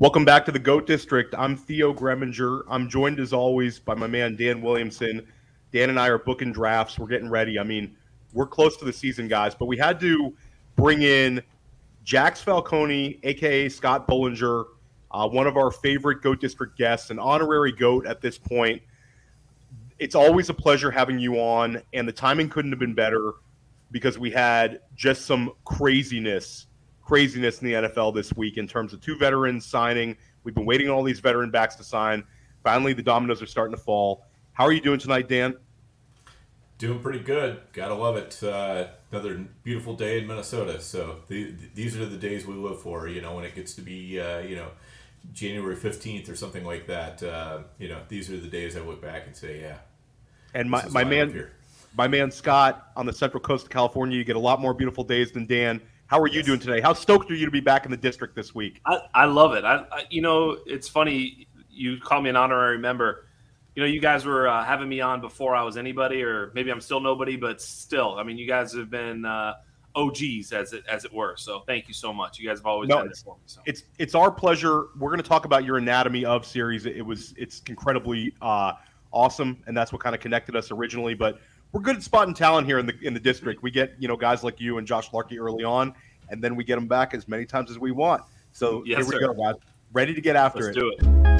Welcome back to the GOAT District. I'm Theo Gremminger. I'm joined as always by my man Dan Williamson. Dan and I are booking drafts. We're getting ready. I mean, we're close to the season, guys, but we had to bring in Jax Falcone, aka Scott Boulanger, uh, one of our favorite GOAT District guests, an honorary GOAT at this point. It's always a pleasure having you on, and the timing couldn't have been better because we had just some craziness craziness in the NFL this week in terms of two veterans signing. We've been waiting on all these veteran backs to sign. Finally, the dominoes are starting to fall. How are you doing tonight, Dan? Doing pretty good. Gotta love it. Uh, another beautiful day in Minnesota. So the, these are the days we live for. You know, when it gets to be, uh, you know, January fifteenth or something like that. Uh, you know, these are the days I look back and say, yeah. And my, my man, my man Scott on the Central Coast of California, you get a lot more beautiful days than Dan. How are you yes. doing today? How stoked are you to be back in the district this week? I, I love it. I, I, you know, it's funny. You call me an honorary member. You know, you guys were uh, having me on before I was anybody, or maybe I'm still nobody, but still, I mean, you guys have been uh, OGs as it as it were. So thank you so much. You guys have always no, done for me. So. It's it's our pleasure. We're going to talk about your anatomy of series. It was it's incredibly uh, awesome, and that's what kind of connected us originally. But we're good at spotting talent here in the in the district. We get you know guys like you and Josh Larkey early on, and then we get them back as many times as we want. So yes, here we sir. go, guys. Ready to get after Let's it. do it.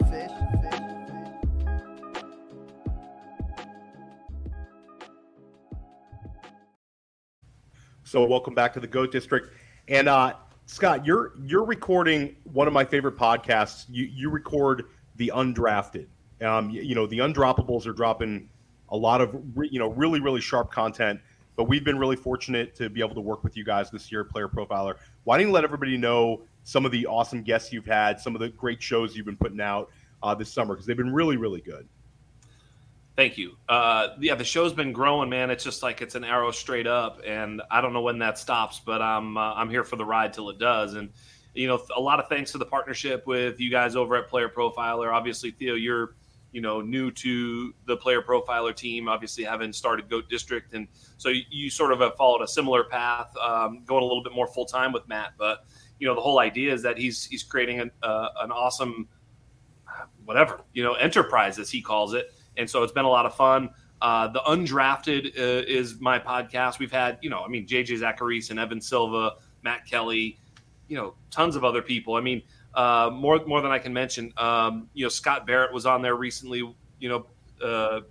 So welcome back to the Goat District. And uh, Scott, you're you're recording one of my favorite podcasts. You you record the undrafted. Um, you, you know the undroppables are dropping a lot of re, you know really really sharp content. But we've been really fortunate to be able to work with you guys this year, Player Profiler. Why don't you let everybody know some of the awesome guests you've had, some of the great shows you've been putting out uh, this summer because they've been really really good. Thank you. Uh, yeah, the show's been growing, man. It's just like it's an arrow straight up, and I don't know when that stops, but I'm uh, I'm here for the ride till it does. And you know, a lot of thanks to the partnership with you guys over at Player Profiler. Obviously, Theo, you're you know new to the Player Profiler team. Obviously, having started Goat District, and so you, you sort of have followed a similar path, um, going a little bit more full time with Matt. But you know, the whole idea is that he's he's creating an uh, an awesome whatever you know enterprise as he calls it and so it's been a lot of fun. Uh, the undrafted uh, is my podcast. We've had, you know, I mean, JJ Zacharias and Evan Silva, Matt Kelly, you know, tons of other people. I mean, uh, more more than I can mention. Um, you know, Scott Barrett was on there recently. You know, uh,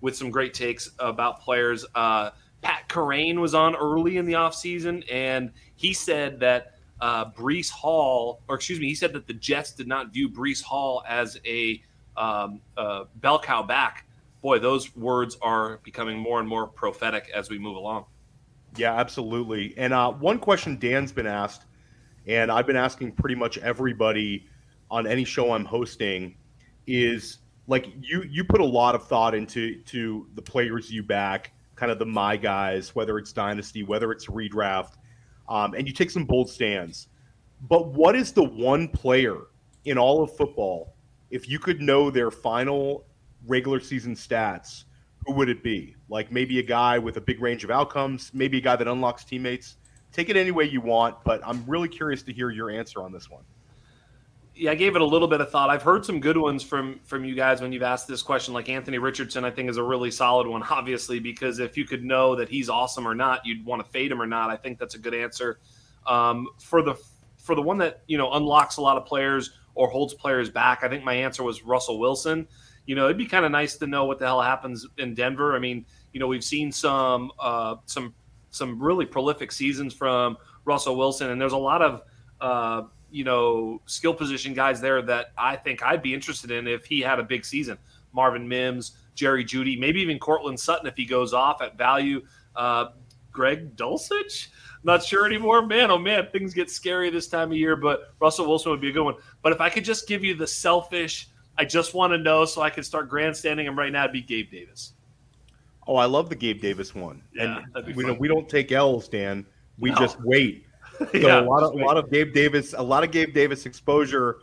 with some great takes about players. Uh, Pat Kerrane was on early in the offseason, and he said that uh, Breece Hall, or excuse me, he said that the Jets did not view Breece Hall as a um, uh, bell cow back, boy, those words are becoming more and more prophetic as we move along. Yeah, absolutely. And uh, one question Dan's been asked, and I've been asking pretty much everybody on any show I'm hosting, is like you you put a lot of thought into to the players you back, kind of the my guys, whether it's dynasty, whether it's redraft, um, and you take some bold stands. But what is the one player in all of football if you could know their final regular season stats, who would it be? Like maybe a guy with a big range of outcomes, maybe a guy that unlocks teammates. Take it any way you want, but I'm really curious to hear your answer on this one. yeah, I gave it a little bit of thought. I've heard some good ones from from you guys when you've asked this question. Like Anthony Richardson, I think is a really solid one. Obviously, because if you could know that he's awesome or not, you'd want to fade him or not. I think that's a good answer. Um, for the for the one that you know unlocks a lot of players or holds players back, I think my answer was Russell Wilson. You know, it'd be kind of nice to know what the hell happens in Denver. I mean, you know, we've seen some uh, some some really prolific seasons from Russell Wilson, and there's a lot of uh, you know, skill position guys there that I think I'd be interested in if he had a big season. Marvin Mims, Jerry Jeudy, maybe even Courtland Sutton if he goes off at value. Uh, Greg Dulcich, not sure anymore. Man, oh man, things get scary this time of year, but Russell Wilson would be a good one. But if I could just give you the selfish, I just want to know so I can start grandstanding him right now, it'd be Gabe Davis. Oh, I love the Gabe Davis one. Yeah, and we, know, we don't take L's, Dan. We No. just wait. So Yeah, a lot of a lot of Gabe Davis, a lot of Gabe Davis exposure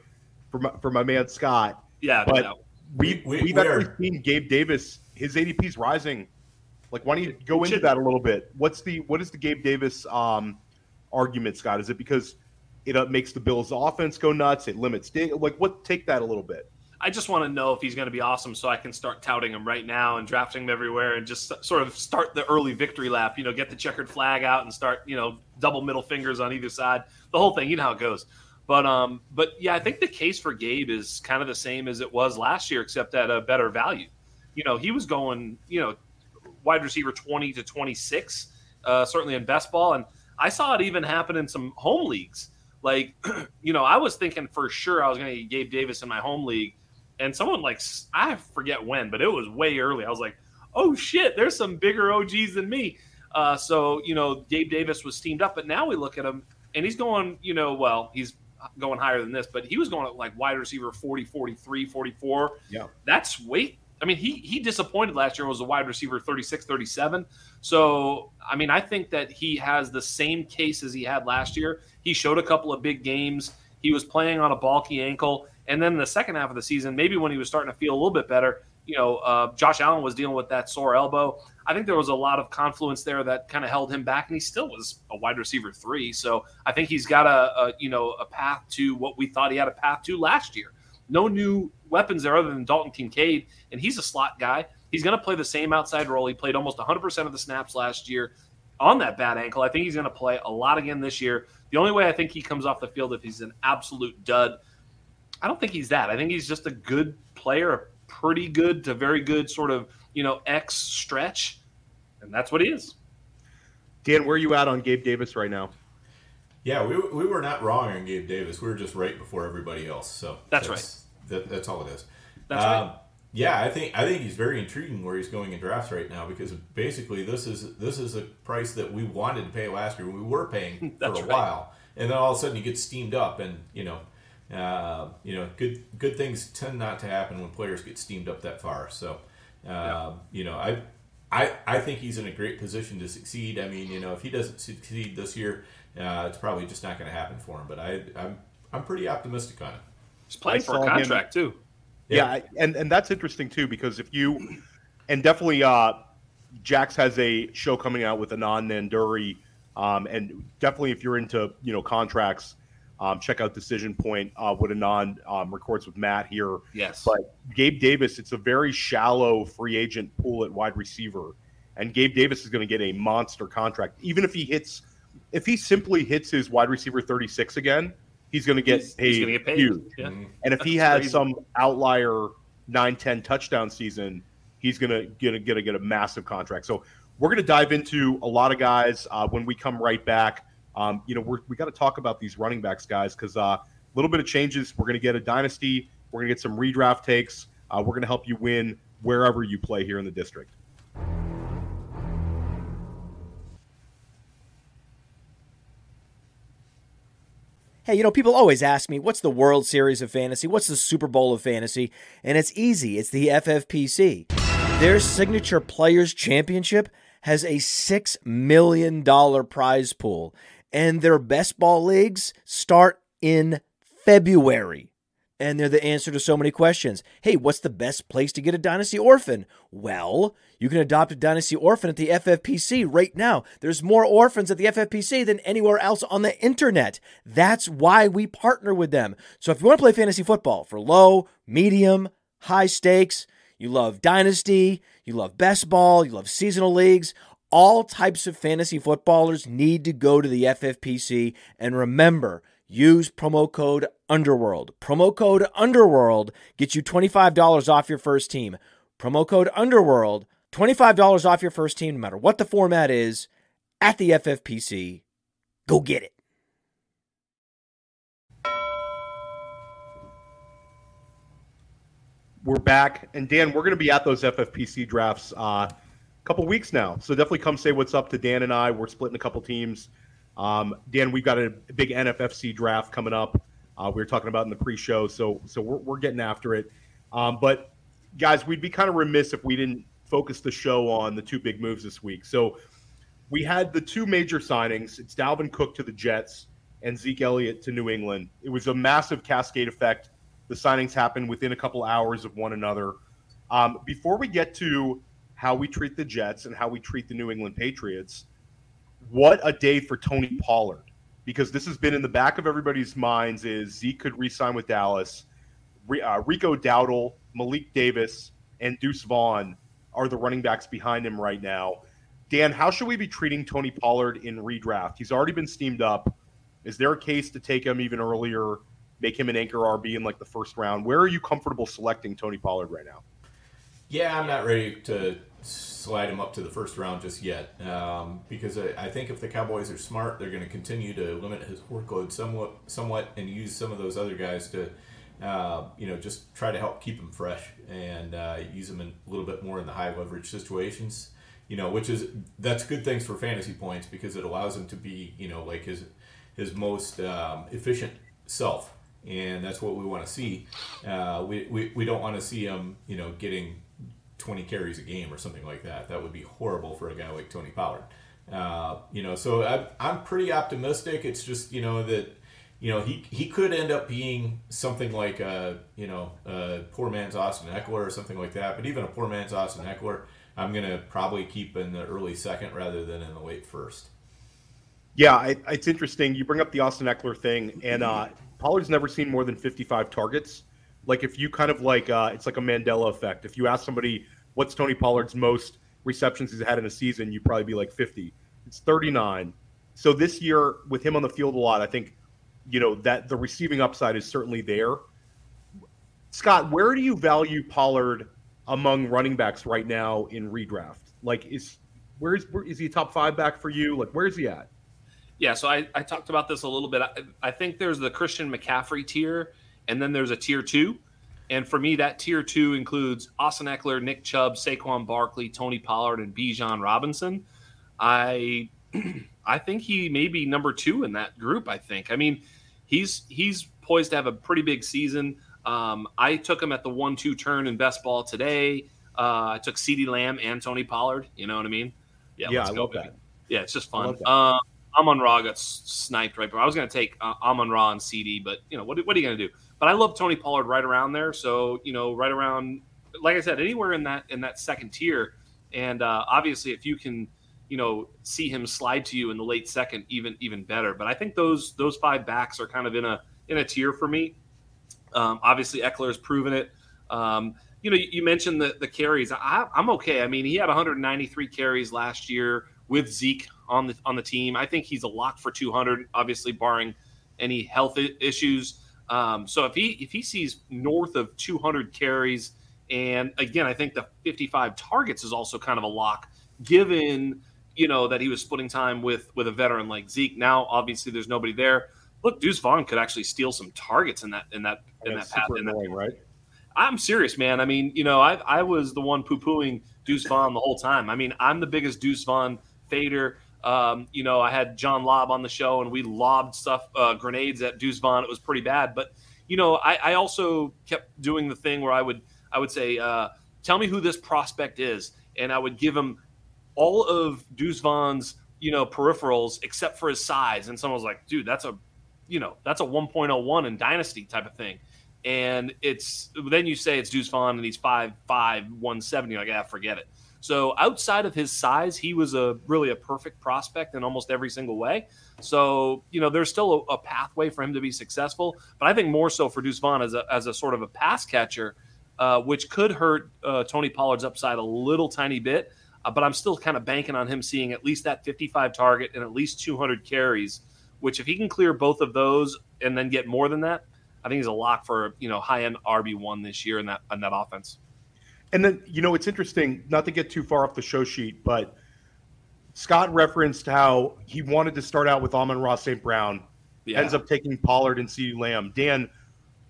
for my, for my man Scott. Yeah, But no. we, We- we, have we actually seen Gabe Davis. His ADP's rising. Like, why don't you go into that a little bit? What's the what is the Gabe Davis um, argument, Scott? Is it because it uh, makes the Bills' offense go nuts? It limits like what? Take that a little bit. I just want to know if he's going to be awesome so I can start touting him right now and drafting him everywhere and just sort of start the early victory lap, you know, get the checkered flag out and start, you know, double middle fingers on either side. The whole thing, you know how it goes. But um but yeah, I think the case for Gabe is kind of the same as it was last year except at a better value. You know, he was going, you know, wide receiver 20 to 26 uh, certainly in best ball and I saw it even happen in some home leagues. Like, you know, I was thinking for sure I was going to get Gabe Davis in my home league and someone like I forget when, but it was way early. I was like, "Oh shit, there's some bigger OGs than me." Uh, so you know, Gabe Davis was steamed up, but now we look at him and he's going, you know, well, he's going higher than this, but he was going at like wide receiver 40, 43, 44. Yeah. That's weight. I mean, he he disappointed last year was a wide receiver 36, 37. So, I mean, I think that he has the same case as he had last year. He showed a couple of big games. He was playing on a bulky ankle. And then the second half of the season, maybe when he was starting to feel a little bit better, you know, uh, Josh Allen was dealing with that sore elbow. I think there was a lot of confluence there that kind of held him back, and he still was a wide receiver three. So I think he's got a, a you know a path to what we thought he had a path to last year. No new weapons there other than Dalton Kincaid, and he's a slot guy. He's going to play the same outside role. He played almost 100% of the snaps last year on that bad ankle. I think he's going to play a lot again this year. The only way I think he comes off the field if he's an absolute dud. I don't think he's that. I think he's just a good player, a pretty good to very good sort of, you know, X stretch. And that's what he is. Dan, where are you at on Gabe Davis right now? Yeah, we, we were not wrong on Gabe Davis. We were just right before everybody else. So That's That, that's all it is. That's Um, right. Yeah, I think I think he's very intriguing where he's going in drafts right now because basically this is this is a price that we wanted to pay last year. We were paying for a right. while, and then all of a sudden you get steamed up, and you know, uh, you know, good good things tend not to happen when players get steamed up that far. So, uh, you know, I. I, I think he's in a great position to succeed. I mean, you know, if he doesn't succeed this year, uh, it's probably just not going to happen for him. But I, I'm I'm pretty optimistic on it. He's playing I for a saw him- contract, too. Yeah, and and that's interesting too because if you and definitely uh Jax has a show coming out with Anand Nanduri um and definitely if you're into, you know, contracts um check out Decision Point uh with Anand um records with Matt here. Yes. But Gabe Davis, it's a very shallow free agent pool at wide receiver and Gabe Davis is going to get a monster contract even if he hits if he simply hits his wide receiver 36 again, he's going to get He's- paid, he's gonna get paid. huge. Yeah. And if he has crazy. some outlier 9-10 touchdown season, he's gonna gonna gonna get a massive contract. So we're gonna dive into a lot of guys uh, when we come right back. Um, you know, we're, we got to talk about these running backs, guys, because a uh, little bit of changes. We're gonna get a dynasty. We're gonna get some redraft takes. Uh, we're gonna help you win wherever you play here in the district. Hey, you know, people always ask me, what's the World Series of Fantasy? What's the Super Bowl of Fantasy? And it's easy it's the FFPC. Their signature Players Championship has a $6 million prize pool, and their best ball leagues start in February. and they're the answer to so many questions. Hey, what's the best place to get a Dynasty Orphan? Well, you can adopt a Dynasty Orphan at the FFPC right now. There's more orphans at the FFPC than anywhere else on the internet. That's why we partner with them. So if you want to play fantasy football for low, medium, high stakes, you love Dynasty, you love best ball, you love seasonal leagues, all types of fantasy footballers need to go to the FFPC and remember, use promo code Underworld. Promo code Underworld gets you $25 off your first team. Promo code Underworld, $25 off your first team, no matter what the format is, at the FFPC. Go get it. We're back, and Dan, we're going to be at those FFPC drafts uh, couple weeks now. So definitely come say what's up to Dan and I. We're splitting a couple teams. Um, Dan, we've got a big NFFC draft coming up. Uh, we were talking about in the pre-show, so so we're, we're getting after it. Um, but guys, we'd be kind of remiss if we didn't focus the show on the two big moves this week. So we had the two major signings. It's Dalvin Cook to the Jets and Zeke Elliott to New England. It was a massive cascade effect. The signings happened within a couple hours of one another. Um, before we get to how we treat the Jets and how we treat the New England Patriots, what a day for Tony Pollard because this has been in the back of everybody's minds is Zeke could re-sign with Dallas. Uh, Rico Dowdle, Malik Davis, and Deuce Vaughn are the running backs behind him right now. Dan, how should we be treating Tony Pollard in redraft? He's already been steamed up. Is there a case to take him even earlier, make him an anchor RB in like the first round? Where are you comfortable selecting Tony Pollard right now? Yeah, I'm not ready to slide him up to the first round just yet um, because I, I, think if the Cowboys are smart, they're going to continue to limit his workload somewhat, somewhat, and use some of those other guys to, uh, you know, just try to help keep him fresh and uh, use him a little bit more in the high leverage situations. You know, which is that's good things for fantasy points because it allows him to be, you know, like his his most um, efficient self, and that's what we want to see. Uh, we, we, we don't want to see him, you know, getting 20 carries a game or something like that. That would be horrible for a guy like Tony Pollard. Uh, you know, so I, I'm pretty optimistic. It's just you know that you know he he could end up being something like a you know a poor man's Austin Ekeler or something like that. But even a poor man's Austin Ekeler, I'm gonna probably keep in the early second rather than in the late first. Yeah, I, it's interesting. You bring up the Austin Ekeler thing, and uh, Pollard's never seen more than 55 targets. Like if you kind of like, uh, it's like a Mandela effect. If you ask somebody what's Tony Pollard's most receptions he's had in a season, you'd probably be like 50. It's 39. So this year with him on the field a lot, I think, you know, that the receiving upside is certainly there. Scott, where do you value Pollard among running backs right now in redraft? Like, is where is where, is he a top five back for you? Like, where's he at? Yeah, so I, I talked about this a little bit. I, I think there's the Christian McCaffrey tier, and then there's a tier two. And for me, that tier two includes Austin Ekeler, Nick Chubb, Saquon Barkley, Tony Pollard, and Bijan Robinson. I I think he may be number two in that group. I think. I mean, he's he's poised to have a pretty big season. Um, I took him at the one-two turn in best ball today. Uh, I took CeeDee Lamb and Tony Pollard. You know what I mean? Yeah, yeah, I love baby. that. Yeah, it's just fun. Uh, Amon Ra got sniped right, but I was going to take uh, Amon Ra and CeeDee, but you know what? What are you going to do? But I love Tony Pollard right around there. So you know, right around, like I said, anywhere in that in that second tier. And uh, obviously, if you can, you know, see him slide to you in the late second, even even better. But I think those those five backs are kind of in a in a tier for me. Um, obviously, has proven it. Um, you know, you mentioned the the carries. I, I'm okay. I mean, he had 193 carries last year with Zeke on the on the team. I think he's a lock for 200. Obviously, barring any health issues. Um, so if he if he sees north of 200 carries, and again, I think the 55 targets is also kind of a lock, given you know that he was splitting time with with a veteran like Zeke. Now, obviously, there's nobody there. Look, Deuce Vaughn could actually steal some targets in that in that in that path. In that, right? I'm serious, man. I mean, you know, I I was the one poo pooing Deuce Vaughn the whole time. I mean, I'm the biggest Deuce Vaughn fader. Um, you know, I had John Lobb on the show, and we lobbed stuff, uh, grenades at Deuce Vaughn. It was pretty bad, but you know, I, I, also kept doing the thing where I would I would say, uh, "Tell me who this prospect is," and I would give him all of Deuce Vaughn's you know peripherals except for his size, and someone was like, "Dude, that's a you know that's a 1.01 in Dynasty type of thing." And it's then you say it's Deuce Vaughn and he's 5'5, 170. You're like, ah, forget it. So outside of his size, he was a really a perfect prospect in almost every single way. So you know, there's still a, a pathway for him to be successful. But I think more so for Deuce Vaughn as a as a sort of a pass catcher, uh, which could hurt uh, Tony Pollard's upside a little tiny bit. Uh, but I'm still kind of banking on him seeing at least that 55 target and at least 200 carries. Which, if he can clear both of those and then get more than that, I think he's a lock for you know high end RB one this year in that in that offense. And then, you know, it's interesting, not to get too far off the show sheet, but Scott referenced how he wanted to start out with Amon-Ra St. Brown, yeah. ends up taking Pollard and CeeDee Lamb. Dan,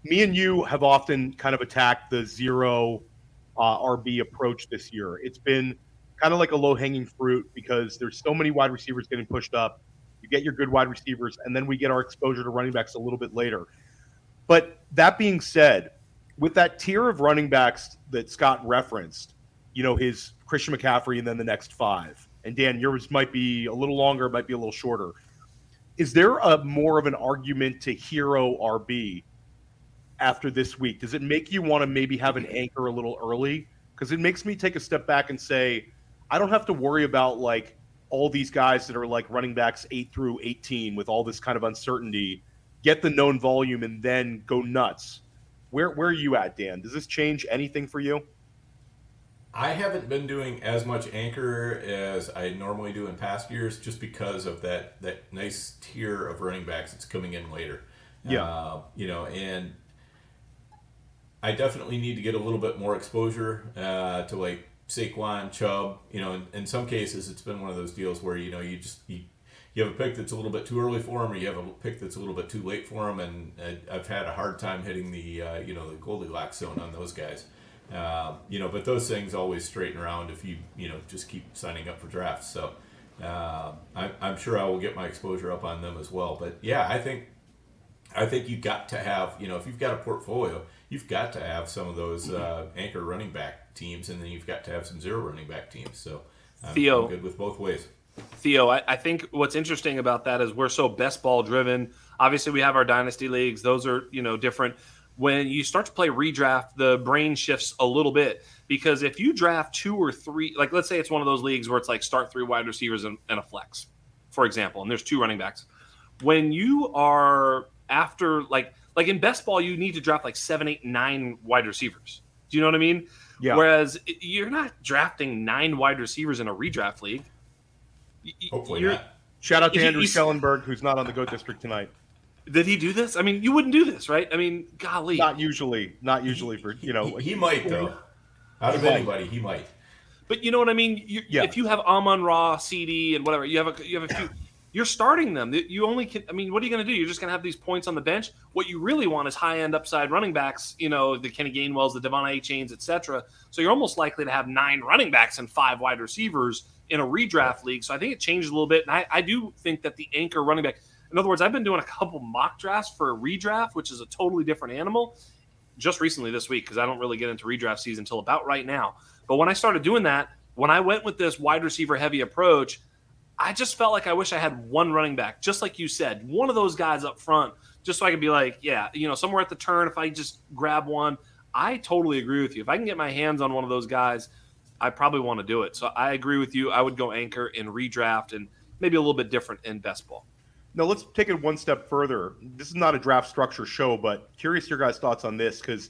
me and you have often kind of attacked the zero uh, RB approach this year. It's been kind of like a low hanging fruit because there's so many wide receivers getting pushed up. You get your good wide receivers, and then we get our exposure to running backs a little bit later. But that being said, with that tier of running backs that Scott referenced, you know, his Christian McCaffrey and then the next five. And Dan, yours might be a little longer, might be a little shorter. Is there a more of an argument to hero RB after this week? Does it make you want to maybe have an anchor a little early? Because it makes me take a step back and say, I don't have to worry about like all these guys that are like running backs eight through 18 with all this kind of uncertainty. Get the known volume and then go nuts where where are you at, Dan? Does this change anything for you? I haven't been doing as much anchor as I normally do in past years, just because of that that nice tier of running backs that's coming in later. Yeah, uh, you know, and I definitely need to get a little bit more exposure uh, to like Saquon, Chubb. You know, in, in, some cases, it's been one of those deals where you know you just you you have a pick that's a little bit too early for him, or you have a pick that's a little bit too late for him, and I've had a hard time hitting the uh, you know the Goldilocks zone on those guys. Uh, you know, but those things always straighten around if you you know just keep signing up for drafts. So uh, I'm, I'm sure I will get my exposure up on them as well. But yeah, I think I think you got to have you know if you've got a portfolio, you've got to have some of those uh, anchor running back teams, and then you've got to have some zero running back teams. So I'm, Theo, I'm good with both ways. Theo, I, I, think what's interesting about that is we're so best ball driven. Obviously, we have our dynasty leagues; those are you know different. When you start to play redraft, the brain shifts a little bit because if you draft two or three, like let's say it's one of those leagues where it's like start three wide receivers and, and a flex, for example, and there's two running backs. When you are after like like in best ball, you need to draft like seven, eight, nine wide receivers. Do you know what I mean? Yeah. Whereas you're not drafting nine wide receivers in a redraft league Hopefully not. Shout out to Andrew Schellenberg, who's not on the Goat District tonight. Did he do this? I mean, you wouldn't do this, right? I mean, golly. Not usually. Not usually for you know. He, he might though. Out of he anybody, might. he might. But you know what I mean. You, yeah. If you have Amon Ra, CeeDee, and whatever, you have a you have a few. You're starting them. You only can. I mean, what are you going to do? You're just going to have these points on the bench. What you really want is high end upside running backs. You know, the Kenny Gainwells, the De'Von Achane, etc. So you're almost likely to have nine running backs and five wide receivers in a redraft league. So I think it changed a little bit. And I, I do think that the anchor running back, in other words, I've been doing a couple mock drafts for a redraft, which is a totally different animal, just recently this week because I don't really get into redraft season until about right now. But when I started doing that, when I went with this wide receiver heavy approach, I just felt like I wish I had one running back, just like you said, one of those guys up front, just so I could be like, yeah, you know, somewhere at the turn, if I just grab one. I totally agree with you. If I can get my hands on one of those guys, I probably want to do it. So I agree with you. I would go anchor and redraft and maybe a little bit different in best ball. Now let's take it one step further. This is not a draft structure show, but curious your guys' thoughts on this because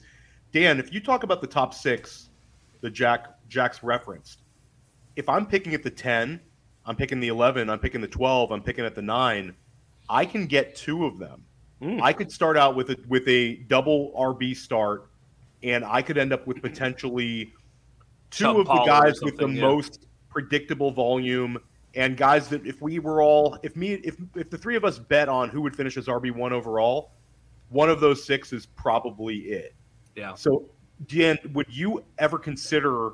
Dan, if you talk about the top six, the Jack Jack's referenced, if I'm picking at the ten, I'm picking the eleven, I'm picking the twelve, I'm picking at the nine, I can get two of them. Mm. I could start out with a with a double RB start, and I could end up with potentially two of the guys with the yeah. most predictable volume and guys that if we were all if me if if the three of us bet on who would finish as RB one overall, one of those six is probably it. Yeah. So Dan, would you ever consider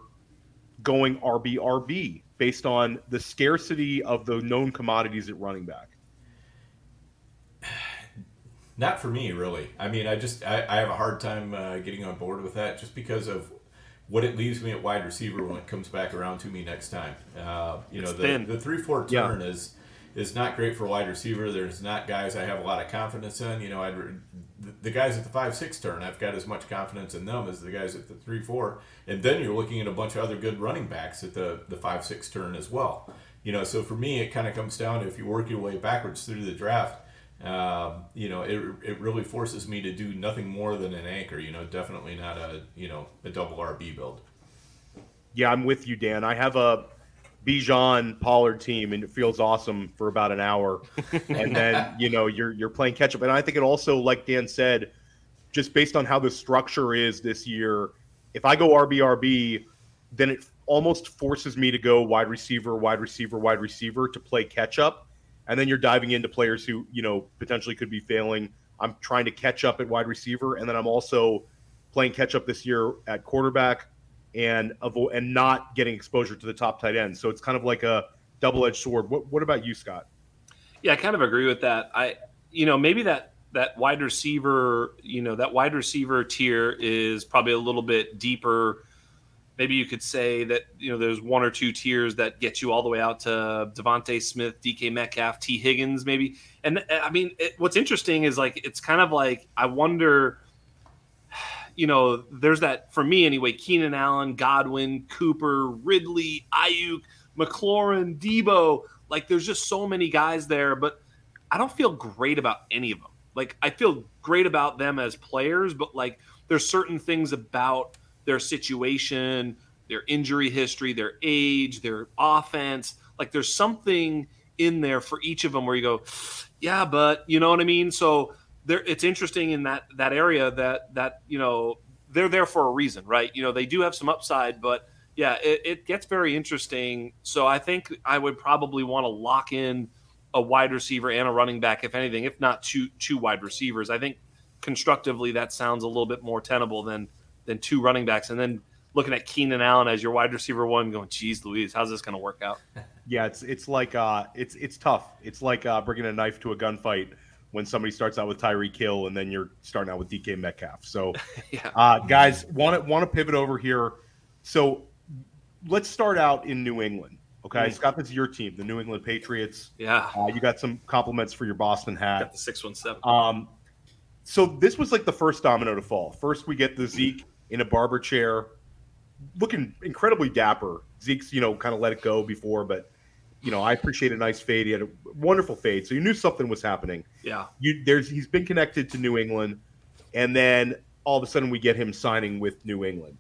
going RB RB based on the scarcity of the known commodities at running back? Not for me, really. I mean, I just I, I have a hard time uh, getting on board with that just because of what it leaves me at wide receiver when it comes back around to me next time. Uh, you it's know, the, the three four turn yeah. is is not great for wide receiver. There's not guys I have a lot of confidence in. You know, I'd the guys at the five six turn, I've got as much confidence in them as the guys at the three four. And then you're looking at a bunch of other good running backs at the the five six turn as well. You know, so for me, it kind of comes down to if you work your way backwards through the draft. Um, you know, it, it really forces me to do nothing more than an anchor. You know, definitely not a you know a double RB build. Yeah, I'm with you, Dan. I have a Bijan Pollard team, and it feels awesome for about an hour, and then you know you're you're playing catch up. And I think it also, like Dan said, just based on how the structure is this year, if I go RBRB, then it almost forces me to go wide receiver, wide receiver, wide receiver to play catch up, and then you're diving into players who you know potentially could be failing. I'm trying to catch up at wide receiver, and then I'm also playing catch up this year at quarterback and avoid and not getting exposure to the top tight end. So it's kind of like a double edged sword. What what about you, Scott? Yeah, I kind of agree with that. I you know maybe that that wide receiver you know that wide receiver tier is probably a little bit deeper. Maybe you could say that you know there's one or two tiers that get you all the way out to DeVonta Smith, DK Metcalf, Tee Higgins, maybe. And uh, I mean, it, what's interesting is like it's kind of like I wonder you know, there's that for me anyway. Keenan Allen, Godwin, Cooper, Ridley, Aiyuk, McLaurin, Deebo. Like, there's just so many guys there, but I don't feel great about any of them. Like, I feel great about them as players, but like, there's certain things about their situation, their injury history, their age, their offense. Like, there's something in there for each of them where you go, yeah, but you know what I mean? So there it's interesting in that that area that that you know they're there for a reason, right? You know, they do have some upside, but yeah, it, it gets very interesting. So I think I would probably want to lock in a wide receiver and a running back, if anything, if not two two wide receivers. I think constructively that sounds a little bit more tenable than than two running backs, and then looking at Keenan Allen as your wide receiver one, going, "Geez, Louise, how's this going to work out?" Yeah, it's it's like uh, it's it's tough. It's like uh, bringing a knife to a gunfight when somebody starts out with Tyreek Hill and then you're starting out with DK Metcalf. So, yeah. uh, guys, want to want to pivot over here. So, let's start out in New England. Okay, mm. Scott, this is your team, the New England Patriots. Yeah, uh, you got some compliments for your Boston hat. Got the six one seven. Um, so this was like the first domino to fall. First, we get the Zeke in a barber chair, looking incredibly dapper. Zeke's, you know, kind of let it go before, but you know, I appreciate a nice fade. He had a wonderful fade, so you knew something was happening. Yeah, you there's he's been connected to New England, and then all of a sudden we get him signing with New England.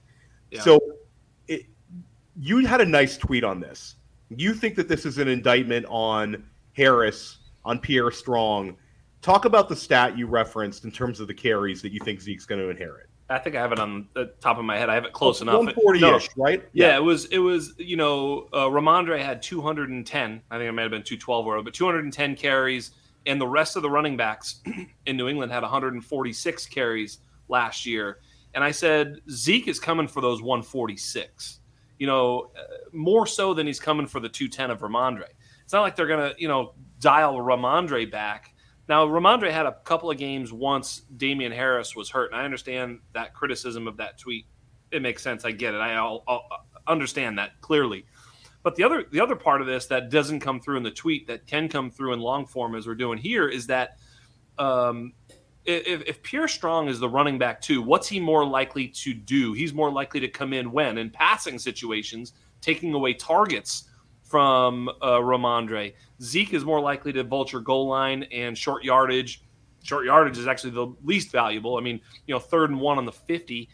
Yeah. So, it, you had a nice tweet on this. You think that this is an indictment on Harris, on Pierre Strong. Talk about the stat you referenced in terms of the carries that you think Zeke's going to inherit. I think I have it on the top of my head. I have it close enough. 140-ish, no, right? Yeah. yeah. it was. It was. You know, uh, Rhamondre had 210. I think it might have been 212 or but 210 carries, and the rest of the running backs in New England had 146 carries last year. And I said Zeke is coming for those 146. You know, uh, more so than he's coming for the 210 of Rhamondre. It's not like they're gonna, you know, dial Rhamondre back now, Rhamondre had a couple of games once Damien Harris was hurt, and I understand that criticism of that tweet. It makes sense. I get it. I I'll understand that clearly. But the other the other part of this that doesn't come through in the tweet that can come through in long form as we're doing here is that um, if, if Pierre Strong is the running back too, what's he more likely to do? He's more likely to come in when in passing situations, taking away targets from uh, Rhamondre. Zeke is more likely to vulture goal line and short yardage. Short yardage is actually the least valuable. I mean, you know, third and one on the 50.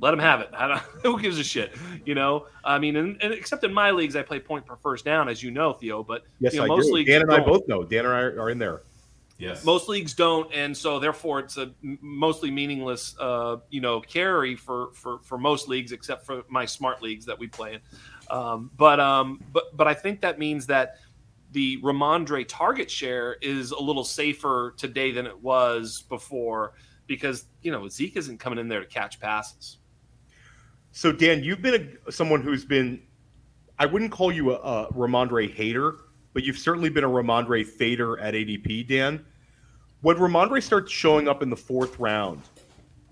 Let him have it. who gives a shit? You know, I mean, and, and, except in my leagues, I play point per first down, as you know, Theo. But yes, you know, I most do. Dan and don't. I both know. Dan and I are in there. Yes. Most leagues don't, and so therefore it's a mostly meaningless, uh, you know, carry for for for most leagues except for my smart leagues that we play in. Um, but um, but but I think that means that the Rhamondre target share is a little safer today than it was before because you know Zeke isn't coming in there to catch passes. So Dan, you've been a, someone who's been I wouldn't call you a, a Rhamondre hater, but you've certainly been a Rhamondre fader at ADP, Dan. When Rhamondre starts showing up in the fourth round,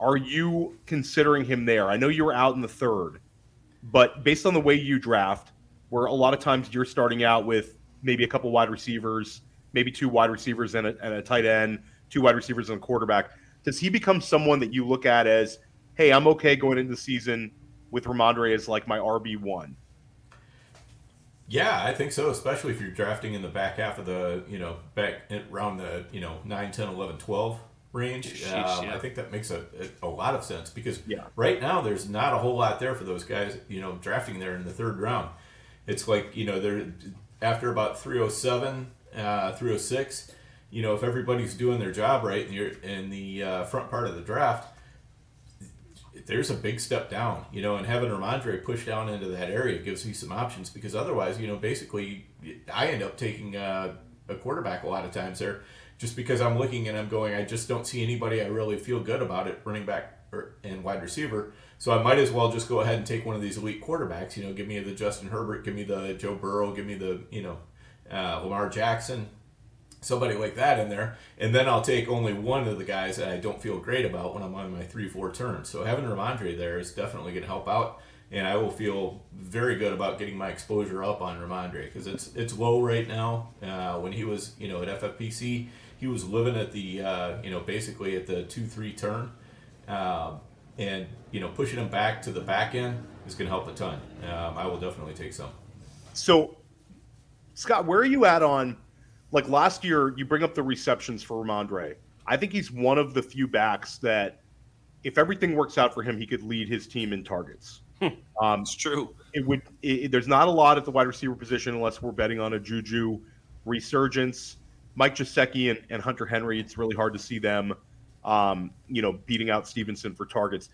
are you considering him there? I know you were out in the third. But based on the way you draft, where a lot of times you're starting out with maybe a couple wide receivers maybe two wide receivers and a, and a tight end, two wide receivers and a quarterback. Does he become someone that you look at as, hey, I'm okay going into the season with Rhamondre as like my RB one? Yeah, I think so, especially if you're drafting in the back half of the, you know, back around the, you know, 9, 10, 11, 12 range. Sheesh, um, yeah. I think that makes a, a, a lot of sense because Yeah. right now there's not a whole lot there for those guys, you know, drafting there in the third round. It's like, you know, they're after about 307, uh, 306, you know, if everybody's doing their job right and you're in the uh, front part of the draft, there's a big step down, you know, and having Rhamondre push down into that area gives you some options because otherwise, you know, basically I end up taking uh, a quarterback a lot of times there just because I'm looking and I'm going, I just don't see anybody I really feel good about it running back or, and wide receiver. So I might as well just go ahead and take one of these elite quarterbacks, you know, give me the Justin Herbert, give me the Joe Burrow, give me the, you know, uh, Lamar Jackson, somebody like that in there, and then I'll take only one of the guys that I don't feel great about when I'm on my three four turn. So having Rhamondre there is definitely going to help out, and I will feel very good about getting my exposure up on Rhamondre because it's it's low right now. Uh, when he was you know at FFPC, he was living at the uh, you know basically at the two three turn, um, and you know pushing them back to the back end is going to help a ton. Um, I will definitely take some. So, Scott, where are you at on like last year? You bring up the receptions for Rhamondre. I think he's one of the few backs that, if everything works out for him, he could lead his team in targets. um, It's true. it would. It, there's not a lot at the wide receiver position unless we're betting on a Juju resurgence. Mike Gesicki and, and Hunter Henry. It's really hard to see them, um, you know, beating out Stevenson for targets.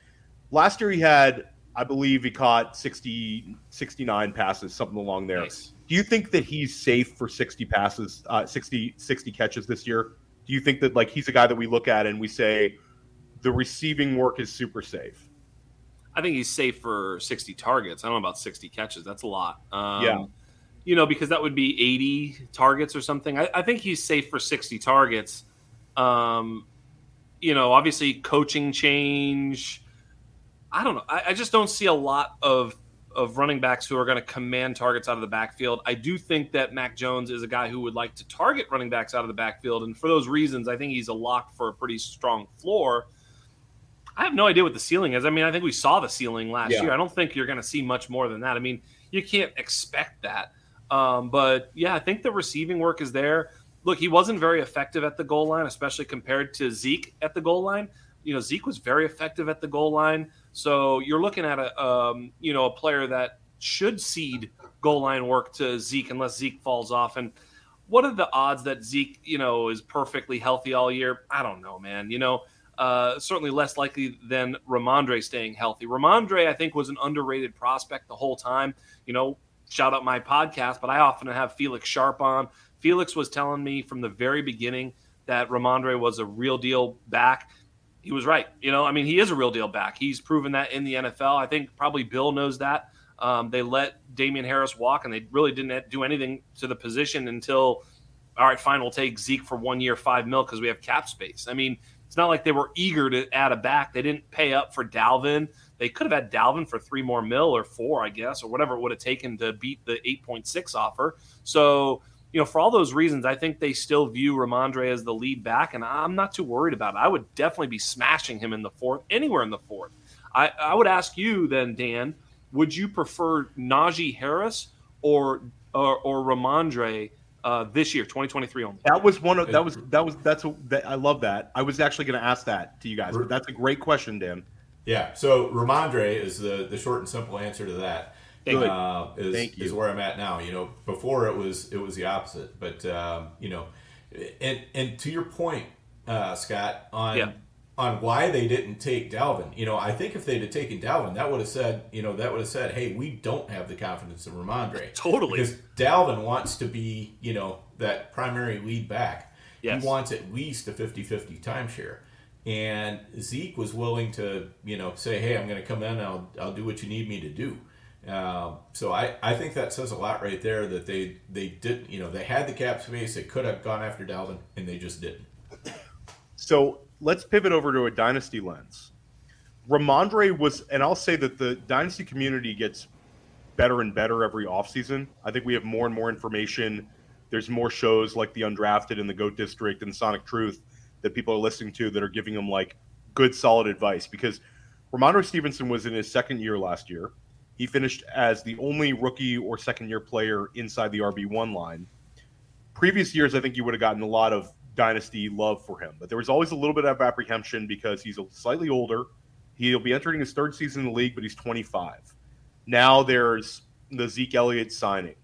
Last year he had, I believe, he caught 60, 69 passes, something along there. Nice. Do you think that he's safe for 60 passes, uh, 60, 60 catches this year? Do you think that like he's a guy that we look at and we say the receiving work is super safe? I think he's safe for 60 targets. I don't know about 60 catches. That's a lot. Um, Yeah. You know, because that would be 80 targets or something. I, I think he's safe for 60 targets. Um, you know, obviously, coaching change. I don't know. I, I just don't see a lot of of running backs who are going to command targets out of the backfield. I do think that Mac Jones is a guy who would like to target running backs out of the backfield, and for those reasons, I think he's a lock for a pretty strong floor. I have no idea what the ceiling is. I mean, I think we saw the ceiling last Yeah. year. I don't think you're going to see much more than that. I mean, you can't expect that. Um, but yeah, I think the receiving work is there. Look, he wasn't very effective at the goal line, especially compared to Zeke at the goal line. You know, Zeke was very effective at the goal line. So you're looking at a um, you know a player that should seed goal line work to Zeke unless Zeke falls off. And what are the odds that Zeke you know is perfectly healthy all year? I don't know, man. You know, uh, certainly less likely than Rhamondre staying healthy. Rhamondre, I think, was an underrated prospect the whole time. You know, shout out my podcast, but I often have Felix Sharp on. Felix was telling me from the very beginning that Rhamondre was a real deal back. He was right. You know, I mean, he is a real deal back. He's proven that in the NFL. I think probably Bill knows that. Um, they let Damien Harris walk, and they really didn't do anything to the position until, all right, fine, we'll take Zeke for one year, five mil, because we have cap space. I mean, it's not like they were eager to add a back. They didn't pay up for Dalvin. They could have had Dalvin for three more mil or four, I guess, or whatever it would have taken to beat the 8.6 offer. So, you know, for all those reasons, I think they still view Rhamondre as the lead back, and I'm not too worried about it. I would definitely be smashing him in the fourth, anywhere in the fourth. I, I would ask you then, Dan, would you prefer Najee Harris or or, or Rhamondre uh, this year, 2023 only? That was one of that was that was that's a, that I love that. I was actually going to ask that to you guys, but that's a great question, Dan. Yeah. So Rhamondre is the the short and simple answer to that. Thank you. Uh, is, Thank you. is where I'm at now. You know, before it was it was the opposite, but um, you know, and and to your point, uh, Scott, on Yeah. on why they didn't take Dalvin. You know, I think if they'd have taken Dalvin, that would have said, you know, that would have said, hey, we don't have the confidence in Rhamondre. Totally. Because Dalvin wants to be, you know, that primary lead back. Yes. He wants at least a 50-50 timeshare. And Zeke was willing to, you know, say, "Hey, I'm going to come in. I'll I'll do what you need me to do." Um, so I, I think that says a lot right there that they they didn't, you know, they had the cap space. They could have gone after Dalvin, and they just didn't. So let's pivot over to a dynasty lens. Rhamondre was, and I'll say that the dynasty community gets better and better every offseason. I think we have more and more information there's more shows like the Undrafted and the Goat District and Sonic Truth that people are listening to that are giving them like good, solid advice. Because Rhamondre Stevenson was in his second year last year. He finished as the only rookie or second year player inside the RB1 line. Previous years, I think you would have gotten a lot of dynasty love for him, but there was always a little bit of apprehension because he's slightly older. He'll be entering his third season in the league, but he's 25. Now there's the Zeke Elliott signing.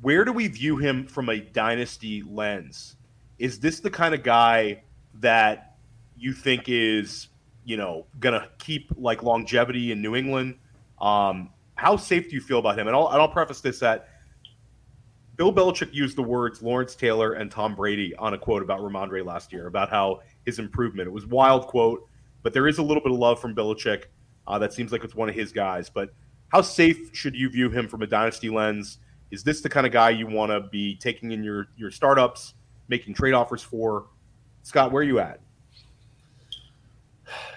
Where do we view him from a dynasty lens? Is this the kind of guy that you think is, you know, going to keep like longevity in New England? Um, how safe do you feel about him? And I'll, and I'll preface this that Bill Belichick used the words Lawrence Taylor and Tom Brady on a quote about Rhamondre last year about how his improvement. It was wild quote, but there is a little bit of love from Belichick. Uh, that seems like it's one of his guys. But how safe should you view him from a dynasty lens? Is this the kind of guy you want to be taking in your your startups, making trade offers for? Scott, where are you at?